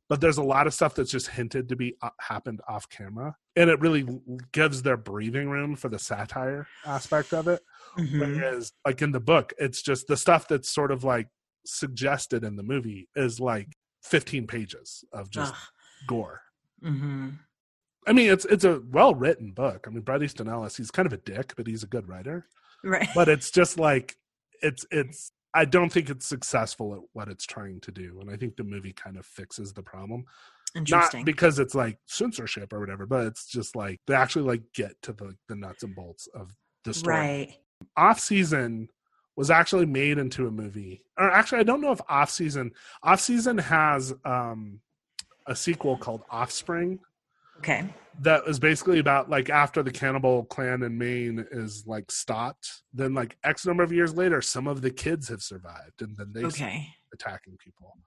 but there's a lot of stuff that's just hinted to be uh, happened off camera and it really gives their breathing room for the satire aspect of it Mhm. whereas like in the book it's just the stuff that's sort of like suggested in the movie is like 15 pages of just Ugh. gore Mhm. i mean it's it's a well written book i mean bret easton ellis he's kind of a dick but he's a good writer Right. but it's just like it's it's i don't think it's successful at what it's trying to do and i think the movie kind of fixes the problem Interesting. not because it's like censorship or whatever but it's just like they actually like get to the the nuts and bolts of the story right. Off season was actually made into a movie or actually i don't know if off season off season has um a sequel called offspring Okay. that was basically about like after the cannibal clan in Maine is like stopped, then like X number of years later, some of the kids have survived and then they Okay. attacking people.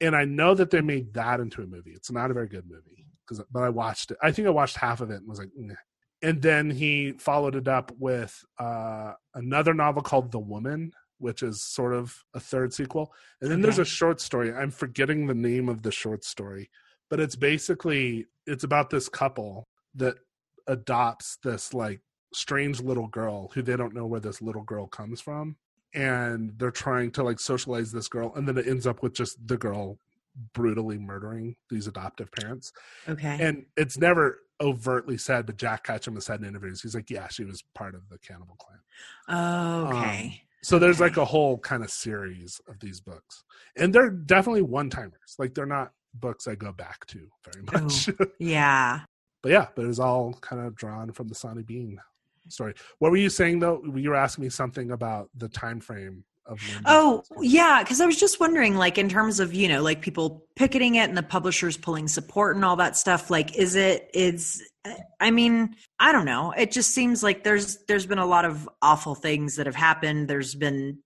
And I know that they made that into a movie. It's not a very good movie because, but I watched it. I think I watched half of it and was like, "Nah." And then he followed it up with uh, another novel called The Woman, which is sort of a third sequel. And then there's a short story. I'm forgetting the name of the short story, but it's basically it's about this couple that adopts this like strange little girl who they don't know where this little girl comes from and they're trying to like socialize this girl and then it ends up with just the girl brutally murdering these adoptive parents Okay. and it's never overtly said but jack ketchum has said in interviews he's like yeah she was part of the cannibal clan okay. Um, so there's Okay. like a whole kind of series of these books and they're definitely one timers like they're not books i go back to very much yeah. but yeah, but it was all kind of drawn from the Sawney Bean story. What were you saying though? You were asking me something about the time frame of. Oh, yeah, because I was just wondering, like, in terms of you know, like people picketing it and the publishers pulling support and all that stuff. Like, is it is? I mean, I don't know. It just seems like there's there's been a lot of awful things that have happened. There's been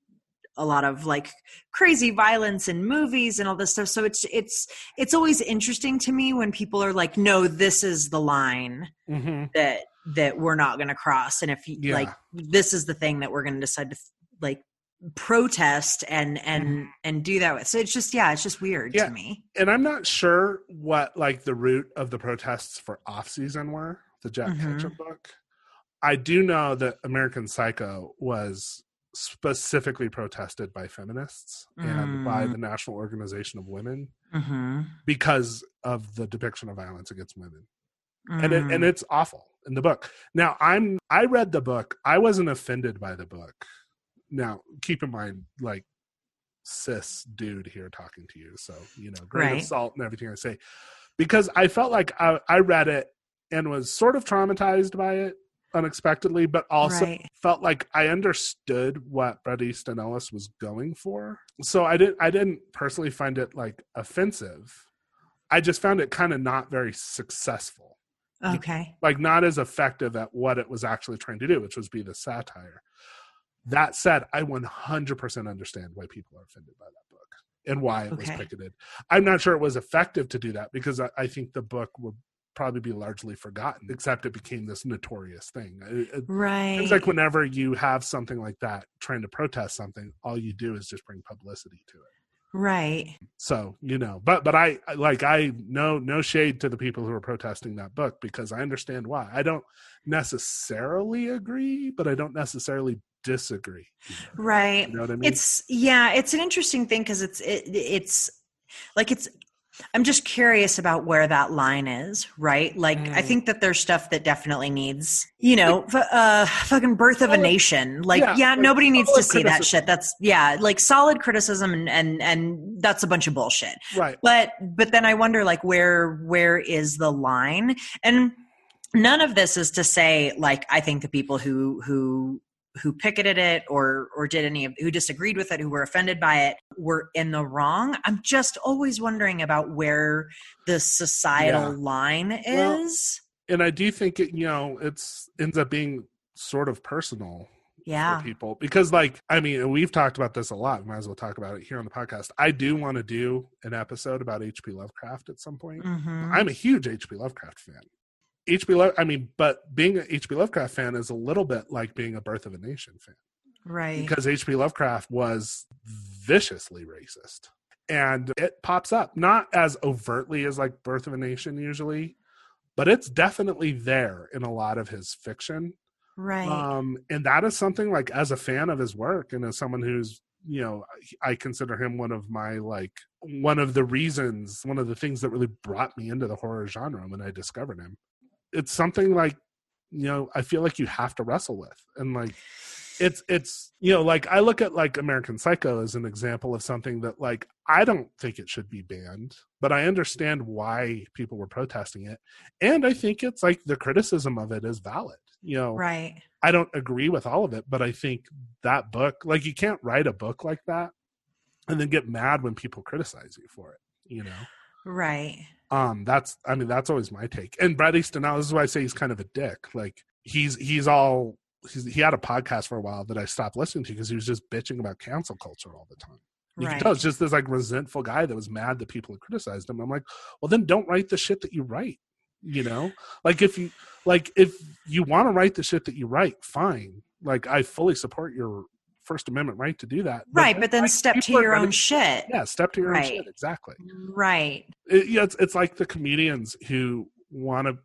a lot of like crazy violence in movies and all this stuff. So it's it's it's always interesting to me when people are like, "No, this is the line." Mhm. that that we're not going to cross and if you Yeah. like this is the thing that we're going to decide to like protest and and and do that with so it's just yeah it's just weird Mm-hmm. Yeah. to me and I'm not sure what like the root of the protests for off season were. The Jack Mhm. Ketchum book. I do know that American Psycho was specifically protested by feminists and by Mm. the National Organization of Women mm-hmm. because of the depiction of violence against women. and it, Mm. and it's awful in the book. Now I'm I read the book. I wasn't offended by the book. Now keep in mind, like cis dude here talking to you, so you know, grain Right. of salt and everything I say, because I felt like I, I read it and was sort of traumatized by it unexpectedly, but also Right. felt like I understood what Bret Easton Ellis was going for. So I didn't I didn't personally find it like offensive. I just found it kind of not very successful. Okay. Like not as effective at what it was actually trying to do, which was be the satire. That said, I 100% understand why people are offended by that book and why it was picketed. I'm not sure it was effective to do that because I, I think the book would probably be largely forgotten, except it became this notorious thing. It, it Right. It's like whenever you have something like that trying to protest something, all you do is just bring publicity to it. Right. So you know, but but I like I no no shade to the people who are protesting that book because I understand why. I don't necessarily agree, but I don't necessarily disagree. Right. You know what I mean? It's yeah, it's an interesting thing because it's it, it's like it's. I'm just curious about where that line is, right? Like, I Mm. think that there's stuff that definitely needs, you know, f- uh, fucking birth of a nation. Like, yeah, yeah, like nobody needs to see that shit. That's yeah, like solid criticism, and and and that's a bunch of bullshit. right. But but then I wonder, like, where where is the line? And none of this is to say, like, I think the people who who who picketed it or or did any of who disagreed with it who were offended by it were in the wrong. I'm just always wondering about where the societal Yeah. line Well, is. And I do think it you know it's ends up being sort of personal yeah. for people because like i mean we've talked about this a lot might as well talk about it here on the podcast. I do want to do an episode about hp lovecraft at some point. Mhm. i'm a huge hp lovecraft fan hp Lo- i mean but being a hp lovecraft fan is a little bit like being a birth of a nation fan. Right. Because hp lovecraft was viciously racist. And it pops up not as overtly as like birth of a nation usually but it's definitely there in a lot of his fiction. Right. Um and that is something like as a fan of his work and as someone who's you know i consider him one of my like one of the reasons one of the things that really brought me into the horror genre when i discovered him it's something like you know i feel like you have to wrestle with. And like it's it's you know like i look at like american psycho as an example of something that like i don't think it should be banned but i understand why people were protesting it. And i think it's like the criticism of it is valid you know. Right. I don't agree with all of it, but I think that book, like you can't write a book like that and then get mad when people criticize you for it, you know? right Um, that's, I mean, that's always my take. And Bret Easton, this is why I say he's kind of a dick. Like he's, he's all, he's, he had a podcast for a while that I stopped listening to because he was just bitching about cancel culture all the time. You right can tell it's just this like resentful guy that was mad that people had criticized him. I'm like, well, then don't write the shit that you write. You know, like if you like if you want to write the shit that you write, fine. Like I fully support your First Amendment right to do that. right but then like, step to your own shit Yeah, step to your own shit. Exactly. right It, yeah, it's it's like the comedians who want to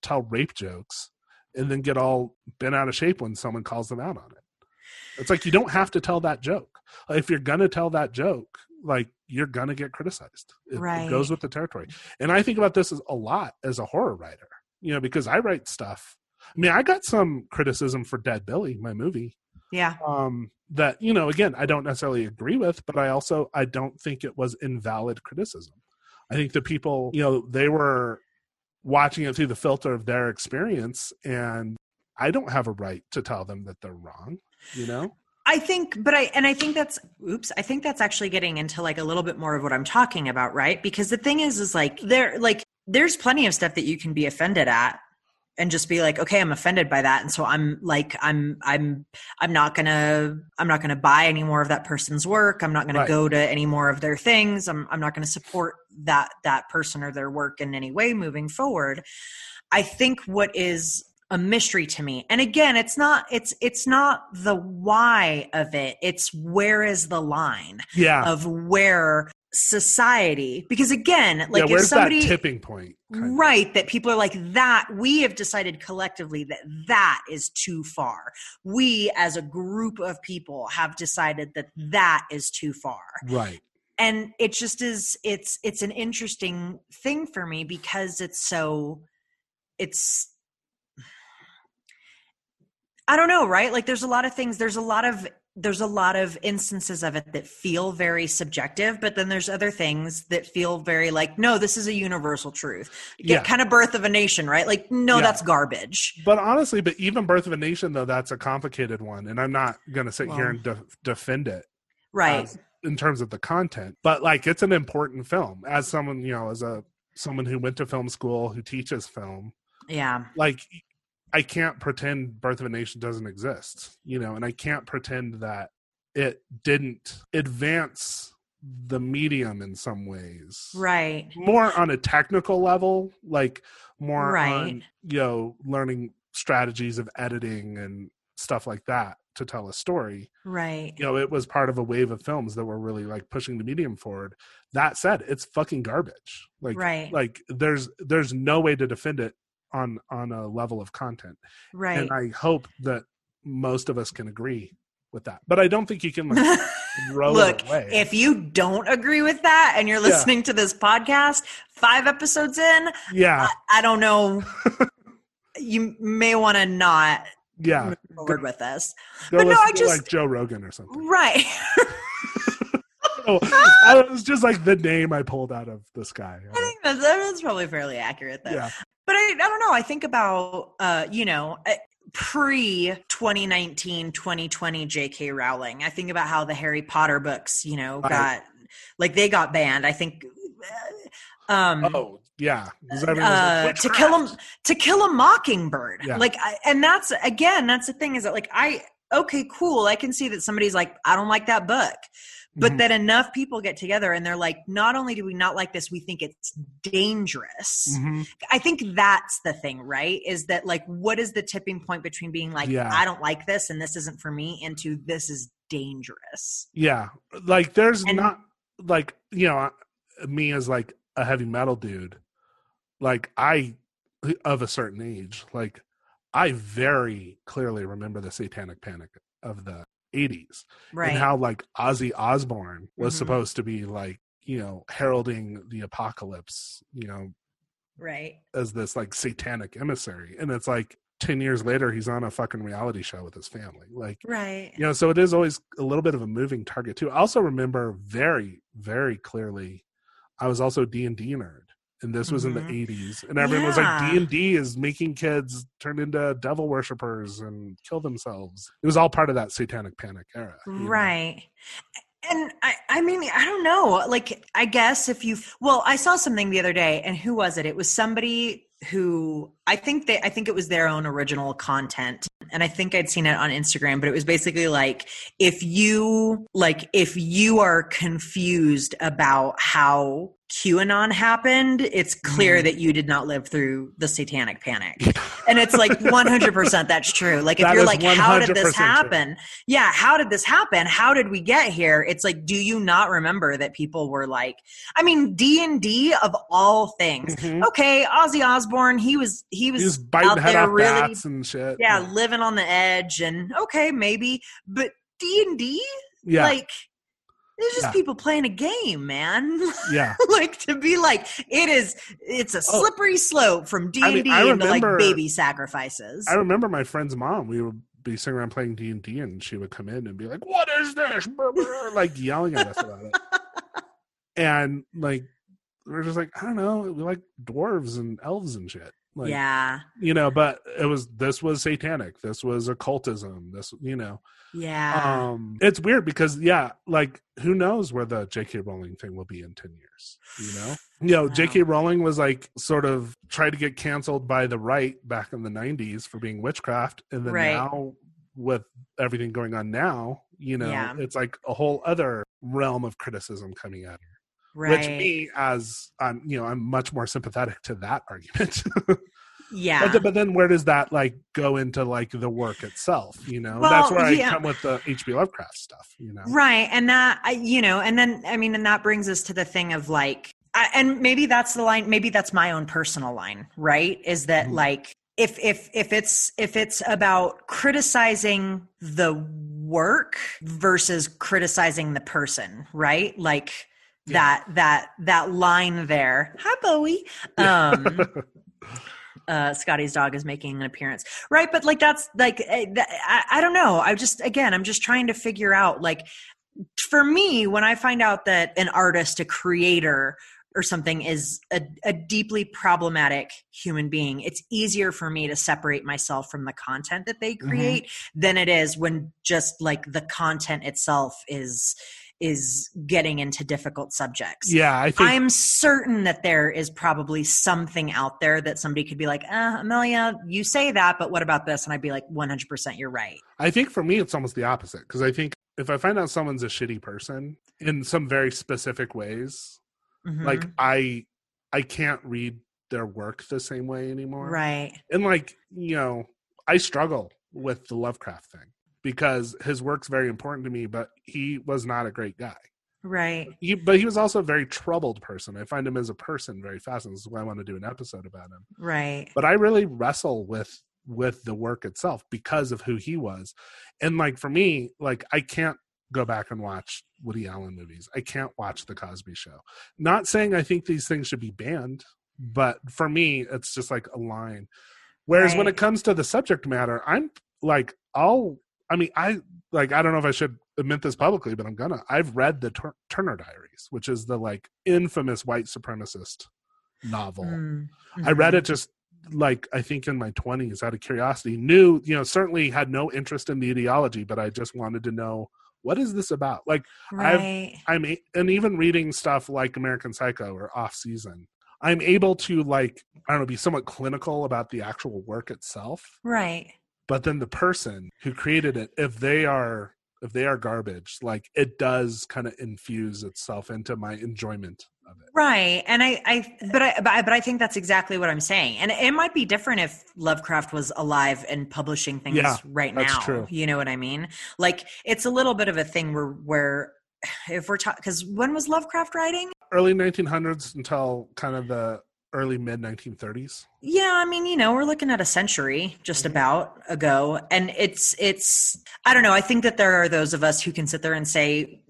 tell rape jokes and then get all bent out of shape when someone calls them out on it. It's like you don't have to tell that joke. If you're gonna tell that joke, like you're gonna get criticized. It, it Right. goes with the territory. And I think about this as a lot as a horror writer, you know, because I write stuff. I mean, I got some criticism for Dead Billy, my movie, yeah um, that you know, again, I don't necessarily agree with, but I also I don't think it was invalid criticism. I think the people, you know, they were watching it through the filter of their experience, and I don't have a right to tell them that they're wrong. You know, I think, but I, and I think that's, oops, I think that's actually getting into like a little bit more of what I'm talking about, right? Because the thing is, is like, there, like, there's plenty of stuff that you can be offended at and just be like, okay, I'm offended by that. And so I'm like, I'm, I'm, I'm not gonna, I'm not gonna buy any more of that person's work. I'm not gonna Right. go to any more of their things. I'm, I'm not gonna support that, that person or their work in any way moving forward. I think what is a mystery to me and again it's not it's it's not the why of it it's where is the line yeah, of where society because again like yeah. if somebody that tipping point? kind of? right that people are like that we have decided collectively that that is too far we as a group of people have decided that that is too far Right. and it just is it's it's an interesting thing for me because it's so it's i don't know right like there's a lot of things there's a lot of there's a lot of instances of it that feel very subjective, but then there's other things that feel very like, no, this is a universal truth. Get Yeah. kind of Birth of a Nation, right? Like, no, Yeah. that's garbage. But honestly, but even Birth of a Nation, though, that's a complicated one, and I'm not going to sit here and de- defend it Right. as- in terms of the content. But like, it's an important film. As someone, you know, as a someone who went to film school, who teaches film, yeah. like, I can't pretend Birth of a Nation doesn't exist, you know, and I can't pretend that it didn't advance the medium in some ways Right. more on a technical level, like more Right. on you know learning strategies of editing and stuff like that to tell a story. Right. You know, it was part of a wave of films that were really like pushing the medium forward. That said, it's fucking garbage. Like Right. like there's there's no way to defend it on on a level of content. Right. And I hope that most of us can agree with that. But I don't think you can like Look, if you don't agree with that and you're Yeah. listening to this podcast five episodes in, yeah, I don't know. you may want to not yeah. move forward with this. Go But no, I just- like Joe Rogan or something. Right. Oh, I- it was just like the name I pulled out of the sky. I think that's, that's probably fairly accurate though. yeah, But I, I don't know. I think about, uh, you know, pre 2019, 2020 J.K. Rowling. I think about how the Harry Potter books, you know, Right. got like they got banned. I think. uh, Um, oh yeah, 'Cause everyone was uh, like, to kill him to kill a mockingbird Yeah. like I, and that's again that's the thing is that like i okay cool i can see that somebody's like i don't like that book but Mhm. that enough people get together and they're like not only do we not like this we think it's dangerous Mhm. i think that's the thing right is that like what is the tipping point between being like Yeah. i don't like this and this isn't for me into this is dangerous yeah, like there's And- not like you know me as like a heavy metal dude, like I of a certain age, like I very clearly remember the Satanic Panic of the 80s right. and how like Ozzy Osbourne was Mhm. supposed to be like you know heralding the apocalypse, you know, right. as this like satanic emissary and it's like 10 years later he's on a fucking reality show with his family like right. you know so it is always a little bit of a moving target too. I also remember very very clearly i was also d&d nerd and this was in the Mhm. 80s and everyone was like d&d is making kids turn into devil worshippers and kill themselves it was all part of that satanic panic era you know? Right. And I, I mean, I don't know. Like, I guess if you, well, I saw something the other day, and who was it? It was somebody who I think they, I think it was their own original content, and I think I'd seen it on Instagram. But it was basically like, if you, like, if you are confused about how QAnon happened, it's clear Mhm. that you did not live through the Satanic Panic, and it's like 100% that's true. Like, if That you're like, how did 100% this true. happen? yeah how did this happen how did we get here it's like do you not remember that people were like i mean d&d of all things Mhm. okay ozzy osbourne he was he was, he was biting out head there off really bats and shit yeah living on the edge and okay maybe but d&d yeah like it's just Yeah. people playing a game man yeah like to be like it is it's a Oh. slippery slope from d&d I mean, I into like remember- baby sacrifices I remember my friend's mom. We would be sitting around playing D and D, and she would come in and be like, "What is this?" Brr, brr," like yelling at us about it. And like we're just like, I don't know, we like dwarves and elves and shit. Like, yeah you know. But it was this was satanic. This was occultism. This, you know. yeah Um, it's weird because yeah, like who knows where the J.K. Rowling thing will be in ten years? You know, you know, Wow. J.K. Rowling was like sort of tried to get canceled by the right back in the '90s for being witchcraft, and then Right. now with everything going on now, you know, Yeah. it's like a whole other realm of criticism coming at her. Right Which me, as I'm, you know, I'm much more sympathetic to that argument. yeah But, but then where does that like go into like the work itself? You know, Well, that's where I yeah. come with the H.P. Lovecraft stuff. You know, Right. And that, I- you know, and then, I mean, and that brings us to the thing of like, I, and maybe that's the line, maybe that's my own personal line, right? Is that Mhm. like, if, if, if it's, if it's about criticizing the work versus criticizing the person, right? Like Yeah. that, that, that line there. Hi, Bowie. Um, uh, Scotty's dog is making an appearance, right? But like that's like eh, I, I don't know. I just again, I'm just trying to figure out like for me when I find out that an artist, a creator, or something is a, a, deeply problematic human being, it's easier for me to separate myself from the content that they create mm-hmm. than it is when just like the content itself is is getting into difficult subjects. Yeah, I think I'm certain that there is probably something out there that somebody could be like, uh, Amelia, you say that, but what about this? And I'd be like, 100% you're right. I think for me, it's almost the opposite because I think if I find out someone's a shitty person in some very specific ways, mm-hmm. like I, I can't read their work the same way anymore. Right. And like, you know, I struggle with the Lovecraft thing because his work's very important to me, but he was not a great guy. Right. He, but he was also a very troubled person. I find him as a person very fascinating. This is why I want to do an episode about him. Right. But I really wrestle with with the work itself because of who he was. And like for me, like I can't go back and watch Woody Allen movies. I can't watch The Cosby Show. Not saying I think these things should be banned, but for me, it's just like a line. Whereas right. when it comes to the subject matter, I'm like, I'll I mean, I like I don't know if I should admit this publicly, but I'm gonna. I've read the Tur- Turner Diaries, which is the like infamous white supremacist novel. Mm-hmm. I read it just like I think in my 20s out of curiosity. Knew, you know, certainly had no interest in the ideology, but I just wanted to know what is this about? Like right. I've I'm and even reading stuff like American Psycho or Off Season, I'm able to like I don't know be somewhat clinical about the actual work itself. Right but then the person who created it if they are if they are garbage like it does kind of infuse itself into my enjoyment of it. Right and I, I uh, but i but I, but I think that's exactly what i'm saying and it might be different if lovecraft was alive and publishing things yeah, right now true. you know what i mean? Like it's a little bit of a thing where where if we're talking because when was lovecraft writing? Early 1900s until kind of the early mid 1930s yeah i mean you know we're looking at a century just mm-hmm. about ago. And it's it's i don't know i think that there are those of us who can sit there and say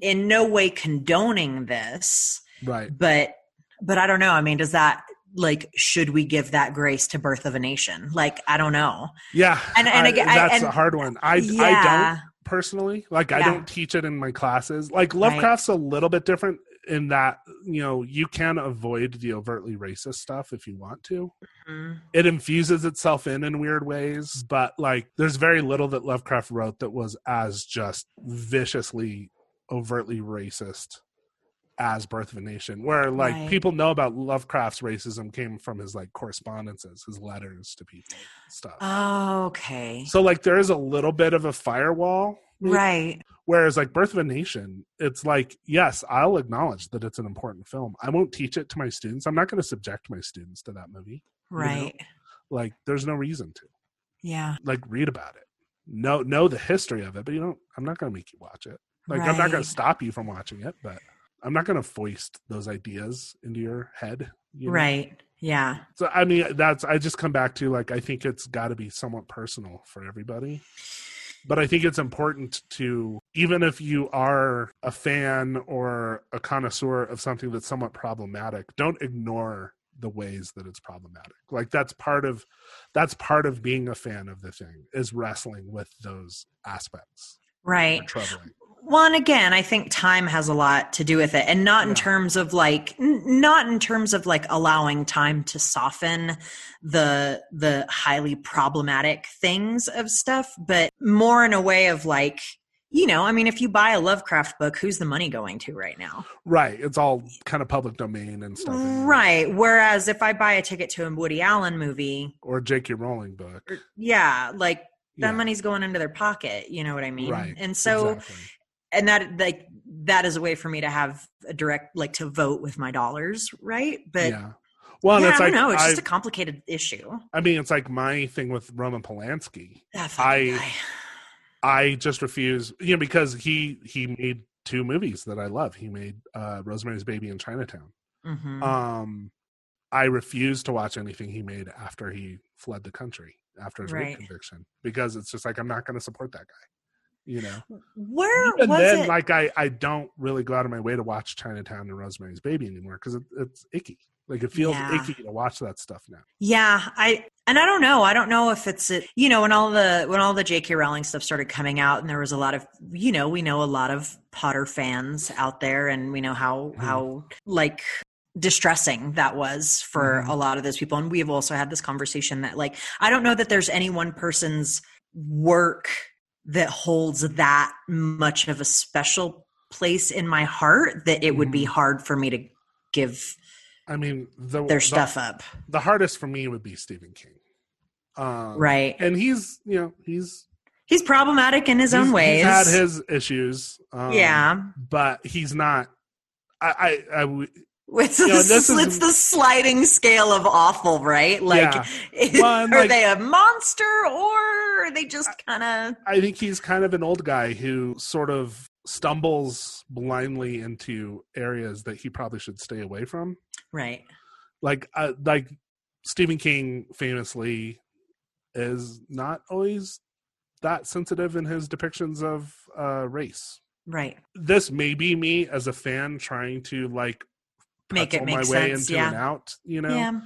in no way condoning this right. but but i don't know. I mean does that like should we give that grace to birth of a nation? Like i don't know. Yeah and, and again that's and, a hard one. I yeah. i don't personally. Like yeah. i don't teach it in my classes. Like lovecraft's right. a little bit different in that you know you can avoid the overtly racist stuff if you want to. Mm-hmm. it infuses itself in in weird ways but like there's very little that lovecraft wrote that was as just viciously overtly racist as birth of a nation where like right. people know about lovecraft's racism came from his like correspondences his letters to people stuff. Oh okay. So like there is a little bit of a firewall right Whereas like Birth of a Nation, it's like, yes, I'll acknowledge that it's an important film. I won't teach it to my students. I'm not going to subject my students to that movie. Right. You know? Like there's no reason to. Yeah. Like read about it. Know know the history of it, but you don't I'm not going to make you watch it. Like right. I'm not going to stop you from watching it, but I'm not going to foist those ideas into your head. You know? Right. Yeah. So I mean that's I just come back to like I think it's got to be somewhat personal for everybody but I think it's important to, even if you are a fan or a connoisseur of something that's somewhat problematic, don't ignore the ways that it's problematic. Like that's part of that's part of being a fan of the thing is wrestling with those aspects. Right. And again, I think time has a lot to do with it, and not in terms of like, n- not in terms of like allowing time to soften the the highly problematic things of stuff, but more in a way of like, you know, I mean, if you buy a Lovecraft book, who's the money going to right now? Right. It's all kind of public domain and stuff. Right. Whereas if I buy a ticket to a Woody Allen movie or a J.K. Rowling book, er, yeah, like that yeah. money's going into their pocket. You know what I mean? Right. And so. Exactly and that like that is a way for me to have a direct like to vote with my dollars, right? But yeah. Well, yeah, I don't like, know. It's just a complicated issue. I mean, it's like my thing with Roman Polanski. I guy. I just refuse, you know, because he he made two movies that I love. He made uh, Rosemary's Baby and Chinatown. Mm-hmm. Um, I refuse to watch anything he made after he fled the country after his right. rape conviction because it's just like I'm not going to support that guy you know where and then it? like i i don't really go out of my way to watch chinatown and rosemary's baby anymore because it, it's icky Like it feels Yeah. icky to watch that stuff now. Yeah, I and I don't know. I don't know if it's it. You know, when all the when all the J.K. Rowling stuff started coming out, and there was a lot of you know, we know a lot of Potter fans out there, and we know how Mhm. how like distressing that was for Mhm. a lot of those people. And we have also had this conversation that like I don't know that there's any one person's work that holds that much of a special place in my heart that it would be Mhm. hard for me to give I mean, the their the- stuff up. The hardest for me would be Stephen King. Um, Right. and he's you know he's He's problematic in his own ways. He's had his issues. Um, yeah. but he's not. I I, I would- It's, you know, this is- it's the sliding scale of awful, right? Like, Yeah. Well, are like- they a monster or are they just kind of. I think he's kind of an old guy who sort of stumbles blindly into areas that he probably should stay away from. Right. Like uh, like Stephen King famously is not always that sensitive in his depictions of uh, race. Right. This may be me as a fan trying to like Make it make my way sense. into and out, you know. Yeah.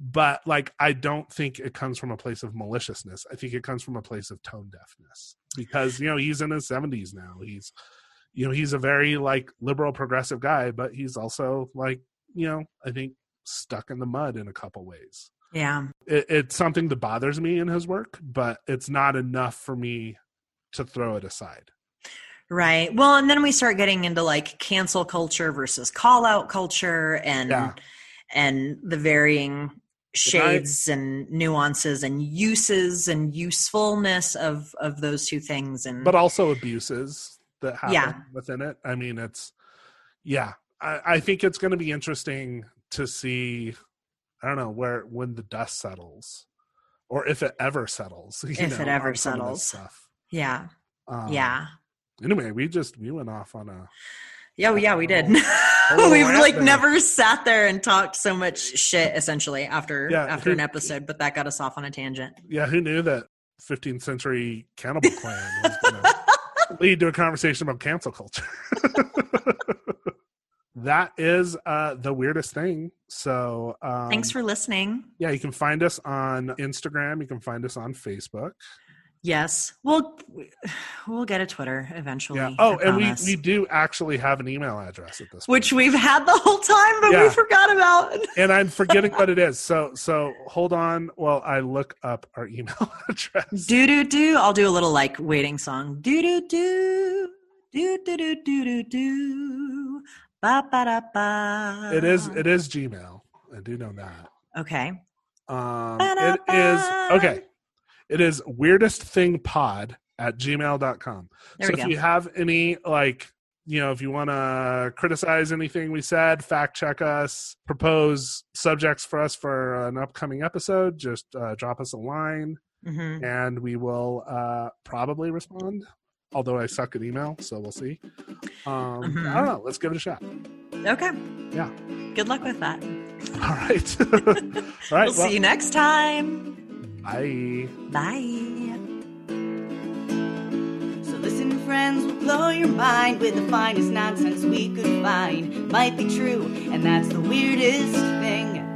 But like, I don't think it comes from a place of maliciousness. I think it comes from a place of tone deafness because you know he's in his seventies now. He's, you know, he's a very like liberal progressive guy, but he's also like, you know, I think stuck in the mud in a couple ways. Yeah. It, it's something that bothers me in his work, but it's not enough for me to throw it aside. Right. Well, and then we start getting into like cancel culture versus call out culture and Yeah. and the varying shades and nuances and uses and usefulness of of those two things and but also abuses that happen Yeah. within it. I mean, it's yeah. I, I think it's going to be interesting to see. I don't know where when the dust settles, or if it ever settles. you If it ever on some of this settles. Yeah. Um, yeah. Anyway, we just we went off on a Yeah, yeah, we did. We've like there. never sat there and talked so much shit essentially after Yeah, after who- an episode, but that got us off on a tangent. yeah. Who knew that 15th century cannibal clan was going to lead to a conversation about cancel culture? that is uh the weirdest thing. So um, Thanks for listening. Yeah, you can find us on Instagram. You can find us on Facebook. Yes, we'll we'll get a Twitter eventually. Yeah. Oh, and we, we do actually have an email address at this point. which we've had the whole time, but Yeah. we forgot about. and I'm forgetting what it is. So so hold on while I look up our email address. Do do do. I'll do a little like waiting song. Do do do do do do do do do. Ba ba da ba. It is it is Gmail. I do know that. okay. Um it is okay. It is weirdest thing pod at gmail.com. There so if go. you have any like you know if you want to criticize anything we said fact check us propose subjects for us for an upcoming episode just uh, drop us a line hmm and we will uh, probably respond although i suck at email so we'll see um, Mhm. i don't know let's give it a shot Okay. Yeah. Good luck with that. all right all right we'll see you next time. Bye Bye. So listen, friends, we'll blow your mind with the finest nonsense we could find. Might be true, and that's the weirdest thing